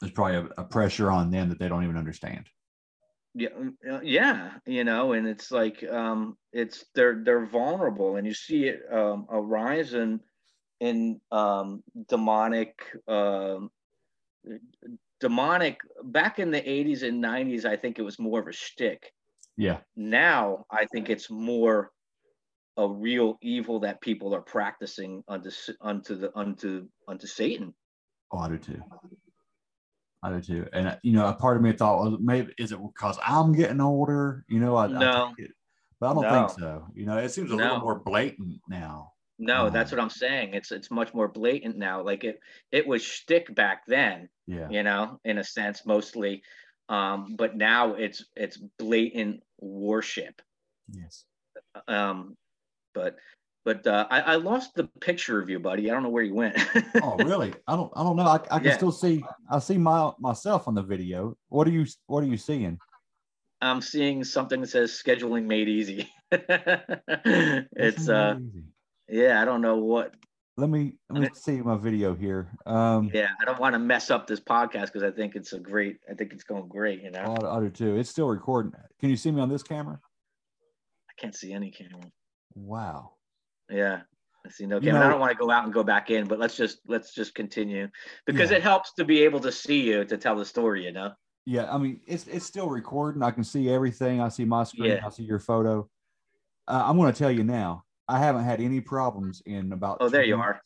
there's probably a, a pressure on them that they don't even understand. yeah mm, uh, yeah you know and it's like um it's they're they're vulnerable and you see it um arise in in um demonic um demonic back in the 80s and 90s i think it was more of a shtick Yeah. now i think it's more a real evil that people are practicing unto unto the unto unto satan Oh, I do too. I do too. And uh, you know, a part of me thought, well, maybe is it because I'm getting older? You know, I, I No. it- but I don't No. think so. You know, it seems a No. little more blatant now. no that's Um, what i'm saying it's it's much more blatant now like it it was shtick back then Yeah. you know, in a sense, mostly. Um, but now it's it's blatant warship. Yes. Um, but but uh, I, I lost the picture of you, buddy. I don't know where you went. oh, really? I don't. I don't know. I, I can Yeah. still see. I see my myself on the video. What are you? What are you seeing? I'm seeing something that says scheduling made easy. it's uh Easy. yeah, I don't know what Let me let me see my video here. Um, yeah, I don't want to mess up this podcast because I think it's a great I think it's going great, you know. I, do too. It's still recording. Can you see me on this camera? I can't see any camera. Wow. Yeah. I see no You camera. I don't want to go out and go back in, but let's just let's just continue because Yeah. it helps to be able to see you to tell the story, you know. Yeah, I mean it's it's still recording. I can see everything. I see my screen. Yeah. I see your photo. Uh, I'm going to tell you now. I haven't had any problems in about. Oh, there you months.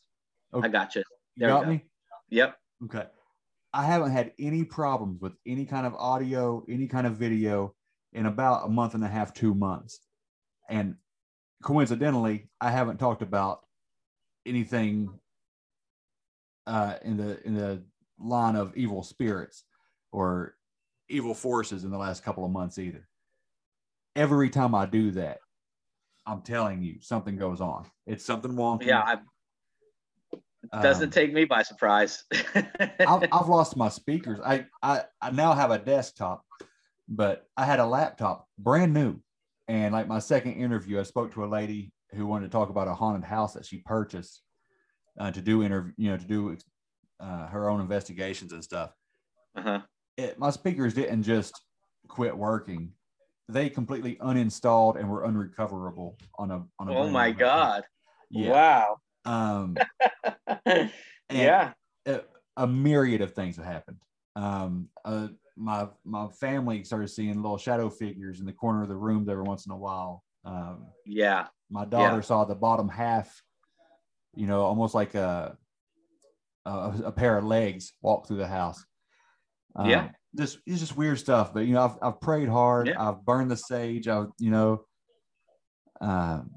are. Okay. I got you. You There we got go. me. Yep. Okay. I haven't had any problems with any kind of audio, any kind of video in about a month and a half, two months. And coincidentally, I haven't talked about anything uh, in the in the line of evil spirits or evil forces in the last couple of months either. Every time I do that, I'm telling you something goes on. It's something wonky. Yeah, I, doesn't Um, take me by surprise. I've, I've lost my speakers. I, I I now have a desktop, but I had a laptop, brand new. And like my second interview, I spoke to a lady who wanted to talk about a haunted house that she purchased uh, to do interview, you know, to do uh, her own investigations and stuff. uh-huh. It, my speakers didn't just quit working; they completely uninstalled and were unrecoverable on a on a. Oh my god. Yeah. Wow. Um, yeah. a, a myriad of things have happened. Um, uh, my my family started seeing little shadow figures in the corner of the rooms every once in a while. Um, Yeah. my daughter saw the bottom half, you know, almost like a a, a pair of legs walk through the house. Um, Yeah. Just it's just weird stuff. But you know, I've I've prayed hard. Yeah. I've burned the sage. I've you know, um,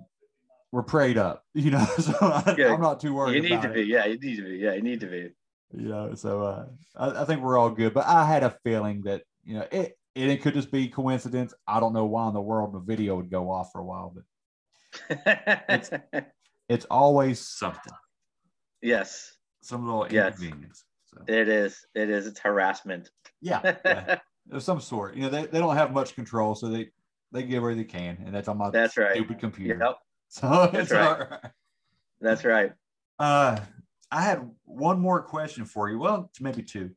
we're prayed up. You know, so I, Yeah. I'm not too worried. You need to it be. Yeah, you need to be. Yeah, you need to be. you know so uh I, I think we're all good but i had a feeling that you know it it, it could just be coincidence i don't know why in the world the video would go off for a while but it's always something yes, some little Yes. inconvenience so it is. It is. It's harassment. yeah, yeah of some sort you know they, they don't have much control so they they give where they can and that's on my That's right. stupid computer Yep. so That's right. right That's right. uh i had one more question for you well maybe two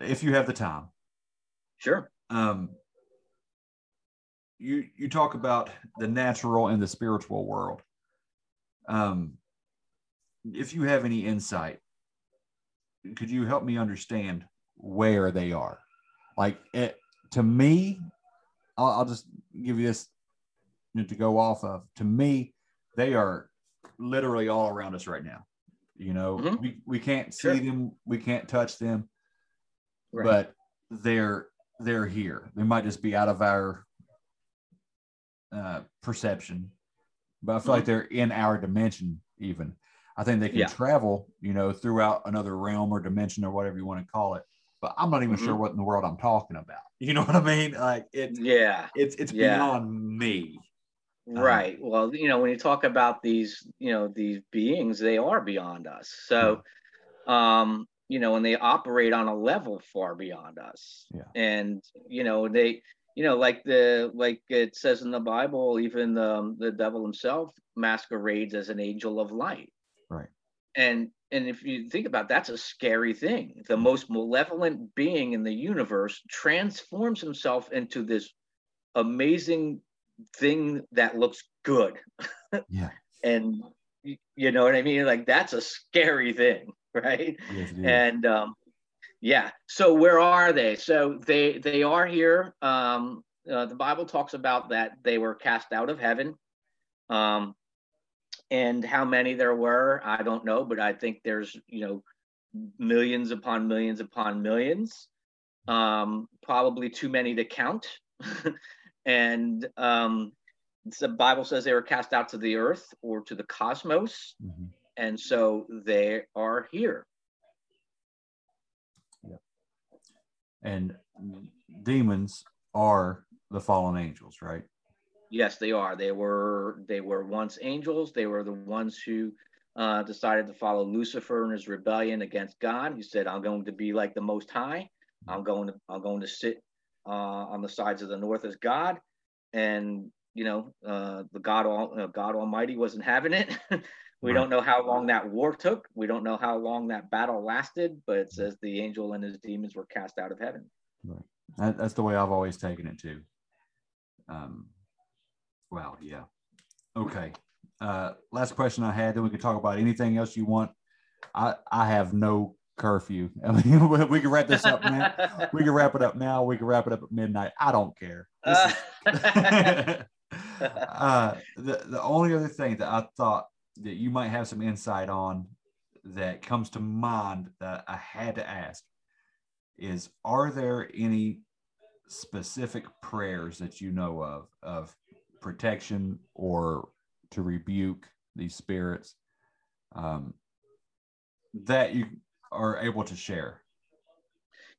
if you have the time Sure. um, you you talk about the natural and the spiritual world. Um, if you have any insight, could you help me understand where they are? Like it, to me, I'll, I'll just give you this to go off of. To me, they are literally all around us right now. You know, Mhm. we, we can't see Sure. them, we can't touch them, Right. but they're they're here. They might just be out of our uh, perception, but I feel like they're in our dimension. Even I think they can Yeah. travel, you know, throughout another realm or dimension or whatever you want to call it. But I'm not even Mhm. sure what in the world I'm talking about. You know what I mean? Like it's yeah. it's it's Yeah. beyond me. Uh, Right. Well, you know, when you talk about these, you know, these beings, they are beyond us. So, um, you know, and they operate on a level far beyond us. Yeah. And you know, they, you know, like the like it says in the Bible, even the the devil himself masquerades as an angel of light. And and if you think about it, that's a scary thing. The most malevolent being in the universe transforms himself into this amazing thing that looks good. Yeah. and you know what i mean? Like that's a scary thing right? Yes, and um yeah. So where are they? So they they are here. Um uh, the bible talks about that they were cast out of heaven. Um and how many there were i don't know but i think there's you know millions upon millions upon millions um probably too many to count and um the bible says they were cast out to the earth or to the cosmos Mhm. and so they are here Yeah. and demons are the fallen angels, right? Yes, they are. They were they were once angels. They were the ones who uh, decided to follow Lucifer in his rebellion against God. He said, "I'm going to be like the Most High. I'm going to I'm going to sit uh, on the sides of the north as God." And you know, uh, the God all uh, God Almighty wasn't having it. we don't know how long that war took. We don't know how long that battle lasted. But it says the angel and his demons were cast out of heaven. That, that's the way I've always taken it too. Um, well, yeah. Okay. Uh, last question I had. Then we can talk about anything else you want. I I have no curfew. I mean, we- can wrap this up now. We can wrap it up now. We can wrap it up at midnight. I don't care. Is- uh, the the only other thing that I thought that you might have some insight on that comes to mind that I had to ask is: Are there any specific prayers that you know of of protection or to rebuke these spirits um, that you are able to share?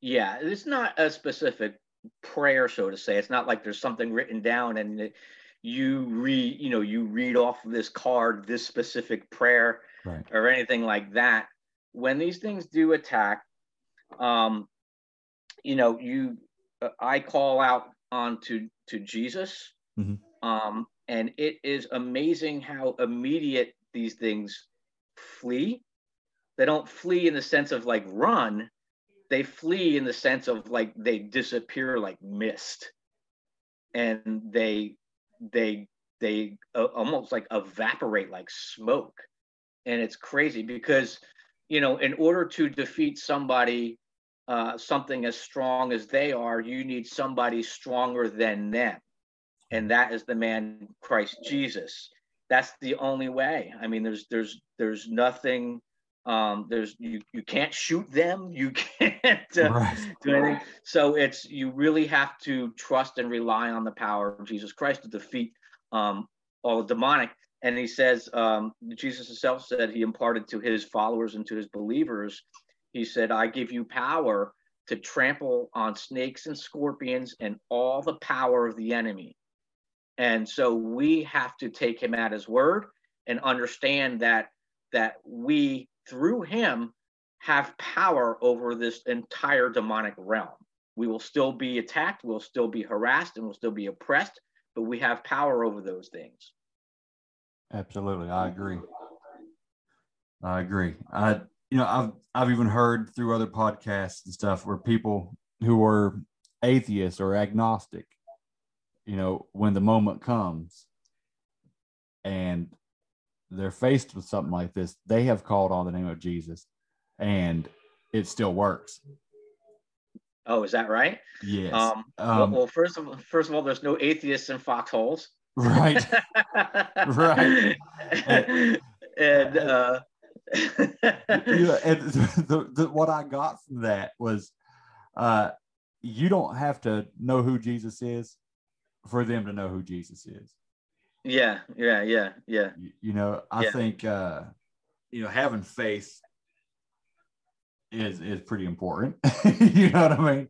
Yeah, it's not a specific prayer, so to say. It's not like there's something written down and it- you read, you know, you read off of this card this specific prayer Right. or anything like that. When these things do attack, um, you know, you, uh, I call out onto to Jesus, Mhm. Um, and it is amazing how immediate these things flee. They don't flee in the sense of like run, they flee in the sense of like they disappear like mist. And they they they uh, almost like evaporate like smoke. And it's crazy because you know in order to defeat somebody uh, something as strong as they are you need somebody stronger than them and that is the man christ jesus. That's the only way. I mean there's there's there's nothing um there's you you can't shoot them. You can't uh, Right. do anything. So it's you really have to trust and rely on the power of jesus christ to defeat um all the demonic. And he says um jesus himself said he imparted to his followers and to his believers he said i give you power to trample on snakes and scorpions and all the power of the enemy and so we have to take him at his word and understand that that we through him have power over this entire demonic realm we will still be attacked we'll still be harassed and we'll still be oppressed but we have power over those things Absolutely, I agree. I agree. I, you know, I've I've even heard through other podcasts and stuff where people who are atheists or agnostic, you know, when the moment comes, and they're faced with something like this, they have called on the name of Jesus, and it still works. oh is that right Yes. um, well, Um, well first of all first of all there's no atheists in foxholes right. Right. and uh you know, and the, the, what I got from that was, uh, you don't have to know who Jesus is for them to know who Jesus is. yeah yeah yeah yeah You, you know, I Yeah. think, uh, you know, having faith is is pretty important. you know what I mean?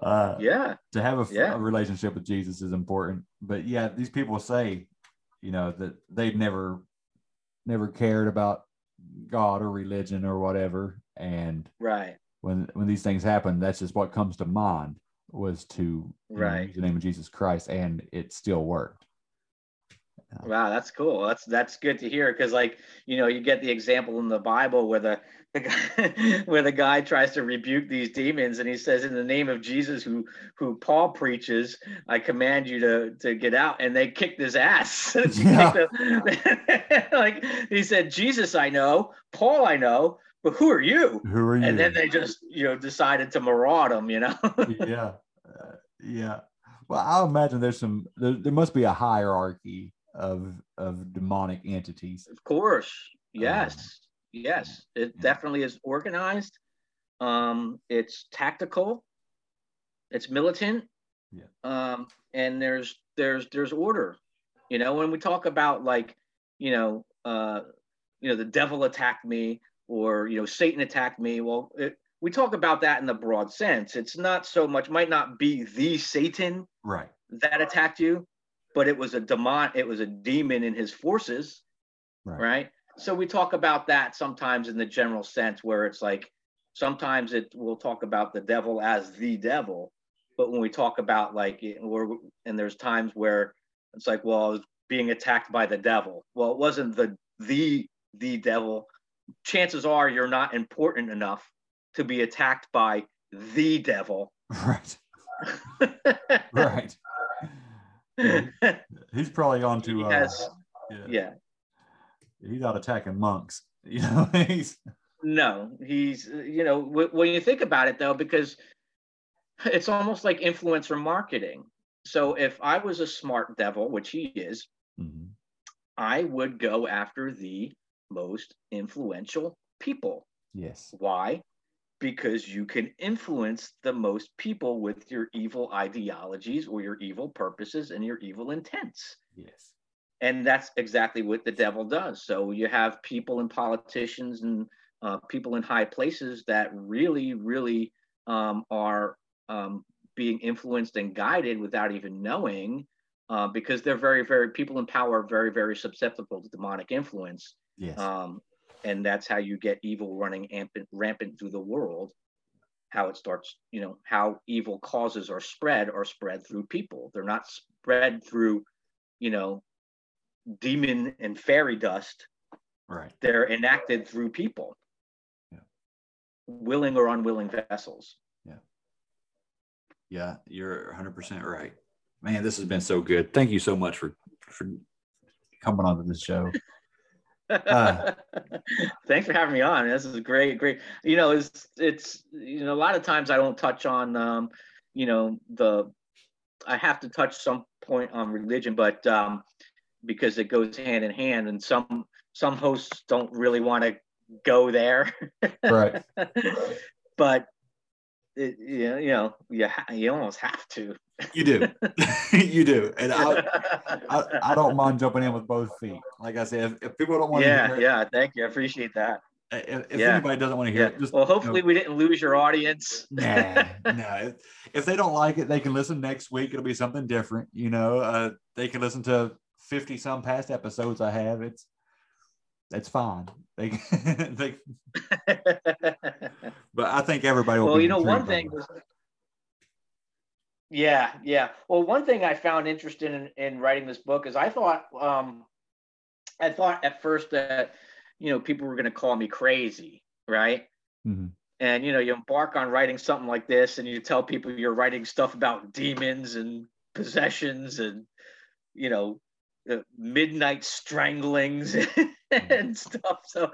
Uh, yeah to have a, Yeah. a relationship with Jesus is important. But yeah, these people say, you know, that they've never, never cared about God or religion or whatever. And right when when these things happen, that's just what comes to mind was to Right. use the name of Jesus Christ, and it still worked. Wow, that's cool. That's that's good to hear because, like, you know, you get the example in the Bible where the the guy where the guy tries to rebuke these demons, and he says, "In the name of Jesus, who who Paul preaches, I command you to to get out." And they kicked his ass. Yeah. like he said, "Jesus, I know. Paul, I know, but who are you?" Who are you? And then they just you know decided to maraud him. You know. yeah, uh, yeah. Well, I imagine there's some. There, there must be a hierarchy of of demonic entities. Of course. Yes. yes. It yeah. definitely is organized. Um, it's tactical. It's militant. Yeah. Um, and there's there's there's order. You know, when we talk about like, you know, uh, you know, the devil attacked me or you know, Satan attacked me. Well, it, we talk about that in the broad sense. It's not so much might not be the Satan Right. that attacked you, but it was a demon, it was a demon in his forces, Right. right? So we talk about that sometimes in the general sense where it's like sometimes it we'll talk about the devil as the devil, but when we talk about like or and there's times where it's like, well, I was being attacked by the devil. Well, it wasn't the the the devil. Chances are you're not important enough to be attacked by the devil. Right. Right. He's probably on to uh, Yes. yeah. yeah. He's out attacking monks. You know, he's No, he's you know w- when you think about it though, because it's almost like influencer marketing. So if I was a smart devil, which he is, Mhm. I would go after the most influential people. yes. Why? Because you can influence the most people with your evil ideologies or your evil purposes and your evil intents. Yes. and that's exactly what the devil does so you have people and politicians and uh, people in high places that really really um, are um, being influenced and guided without even knowing uh, because they're very very people in power are very very susceptible to demonic influence Yes. um, and that's how you get evil running rampant, rampant through the world how it starts you know how evil causes are spread are spread through people they're not spread through you know demon and fairy dust right. they're enacted through people Yeah. willing or unwilling vessels Yeah, Yeah, you're 100% right. Man, this has been so good. Thank you so much for for coming on to this show. Uh. thanks for having me on this is great great you know it's it's you know a lot of times i don't touch on um you know the i have to touch some point on religion but um because it goes hand in hand and some some hosts don't really want to go there Right. but it, you know, you know, you, ha- you almost have to. You do. you do. And I, I, I don't mind jumping in with both feet. Like I said, if, if people don't want to yeah, yeah. Thank you. I appreciate that. if, if Yeah. anybody doesn't want to hear Yeah. it, just Well, you know, hopefully we didn't lose your audience. nah, nah. If, they don't like it, they can listen next week. It'll be something different. You know, uh, they can listen to 50 some past episodes I have. It's, it's fine. They, they, but I think everybody will well, you know, one thing was, yeah, yeah. Well, one thing I found interesting in, in writing this book is I thought, um, I thought at first that, you know, people were going to call me crazy, right? Mhm. And you know, you embark on writing something like this, and you tell people you're writing stuff about demons and possessions and, you know, uh, midnight stranglings and stuff. So,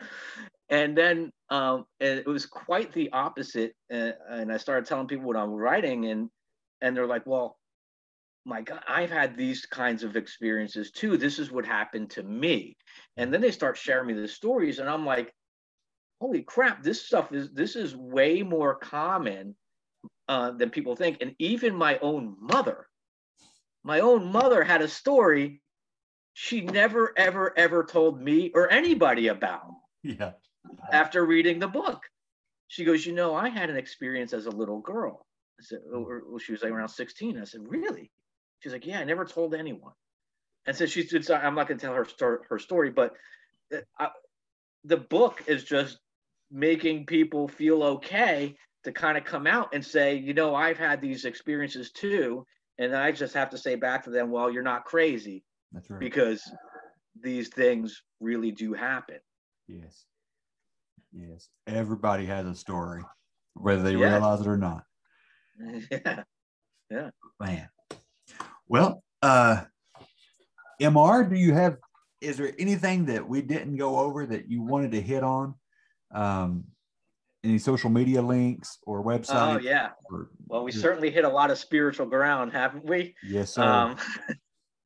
and then um, it was quite the opposite. And, and I started telling people what I'm writing, and and they're like, "Well, my God, I've had these kinds of experiences too. This is what happened to me." And then they start sharing me the stories, and I'm like, "Holy crap! This stuff is this is way more common uh, than people think." And even my own mother, my own mother had a story she never ever ever told me or anybody about Yeah. after reading the book. She goes, You know, I had an experience as a little girl. I said, or, or she was like around 16. I said, Really? She's like, Yeah, I never told anyone. And so she's, said, I'm not going to tell her, story, her story, but uh, I, the book is just making people feel okay to kind of come out and say, You know, I've had these experiences too. And I just have to say back to them, Well, you're not crazy That's right. because these things really do happen. Yes. Yes. Everybody has a story, whether they Yeah. realize it or not. yeah. Yeah. Man. Well, uh MR, do you have is there anything that we didn't go over that you wanted to hit on? Um any social media links or websites? Oh yeah. or- Well, we certainly hit a lot of spiritual ground, haven't we? Yes, sir. Um,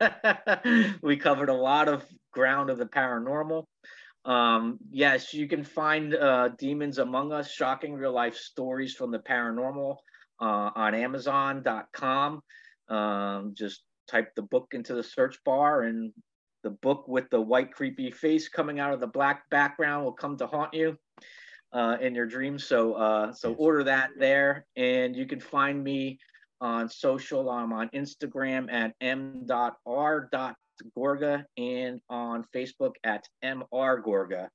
we covered a lot of ground of the paranormal. Um, yes, you can find uh, Demons Among Us, shocking real life stories from the paranormal uh, on Amazon.com. Um, just type the book into the search bar, and the book with the white, creepy face coming out of the black background will come to haunt you uh, in your dreams. So, uh, so order that there, and you can find me on social. I'm on Instagram at m.r.gorga and on Facebook at mrgorga.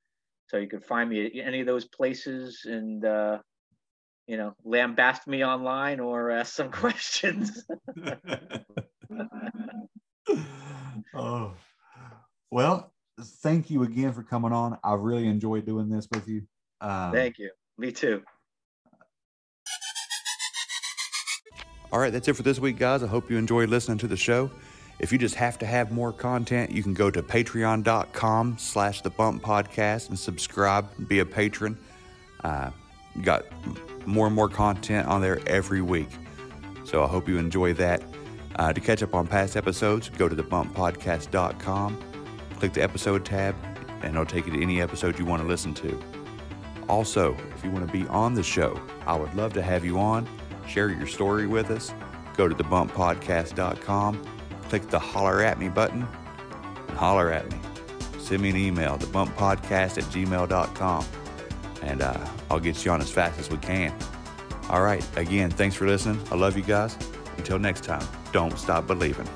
So you can find me at any of those places and, uh, you know, lambast me online or ask some questions. oh, well, thank you again for coming on. I really enjoyed doing this with you. Um, thank you. Me too. All right, that's it for this week, guys. I hope you enjoyed listening to the show. If you just have to have more content, you can go to patreon.com slash the bump podcast and subscribe and be a patron. Uh, got more and more content on there every week. So I hope you enjoy that. Uh, to catch up on past episodes, go to thebumppodcast.com, click the episode tab, and it'll take you to any episode you want to listen to. Also, if you want to be on the show, I would love to have you on share your story with us, go to thebumppodcast.com, click the holler at me button, and holler at me. Send me an email, thebumppodcast at gmail.com, and uh, I'll get you on as fast as we can. All right, again, thanks for listening. I love you guys. Until next time, don't stop believing.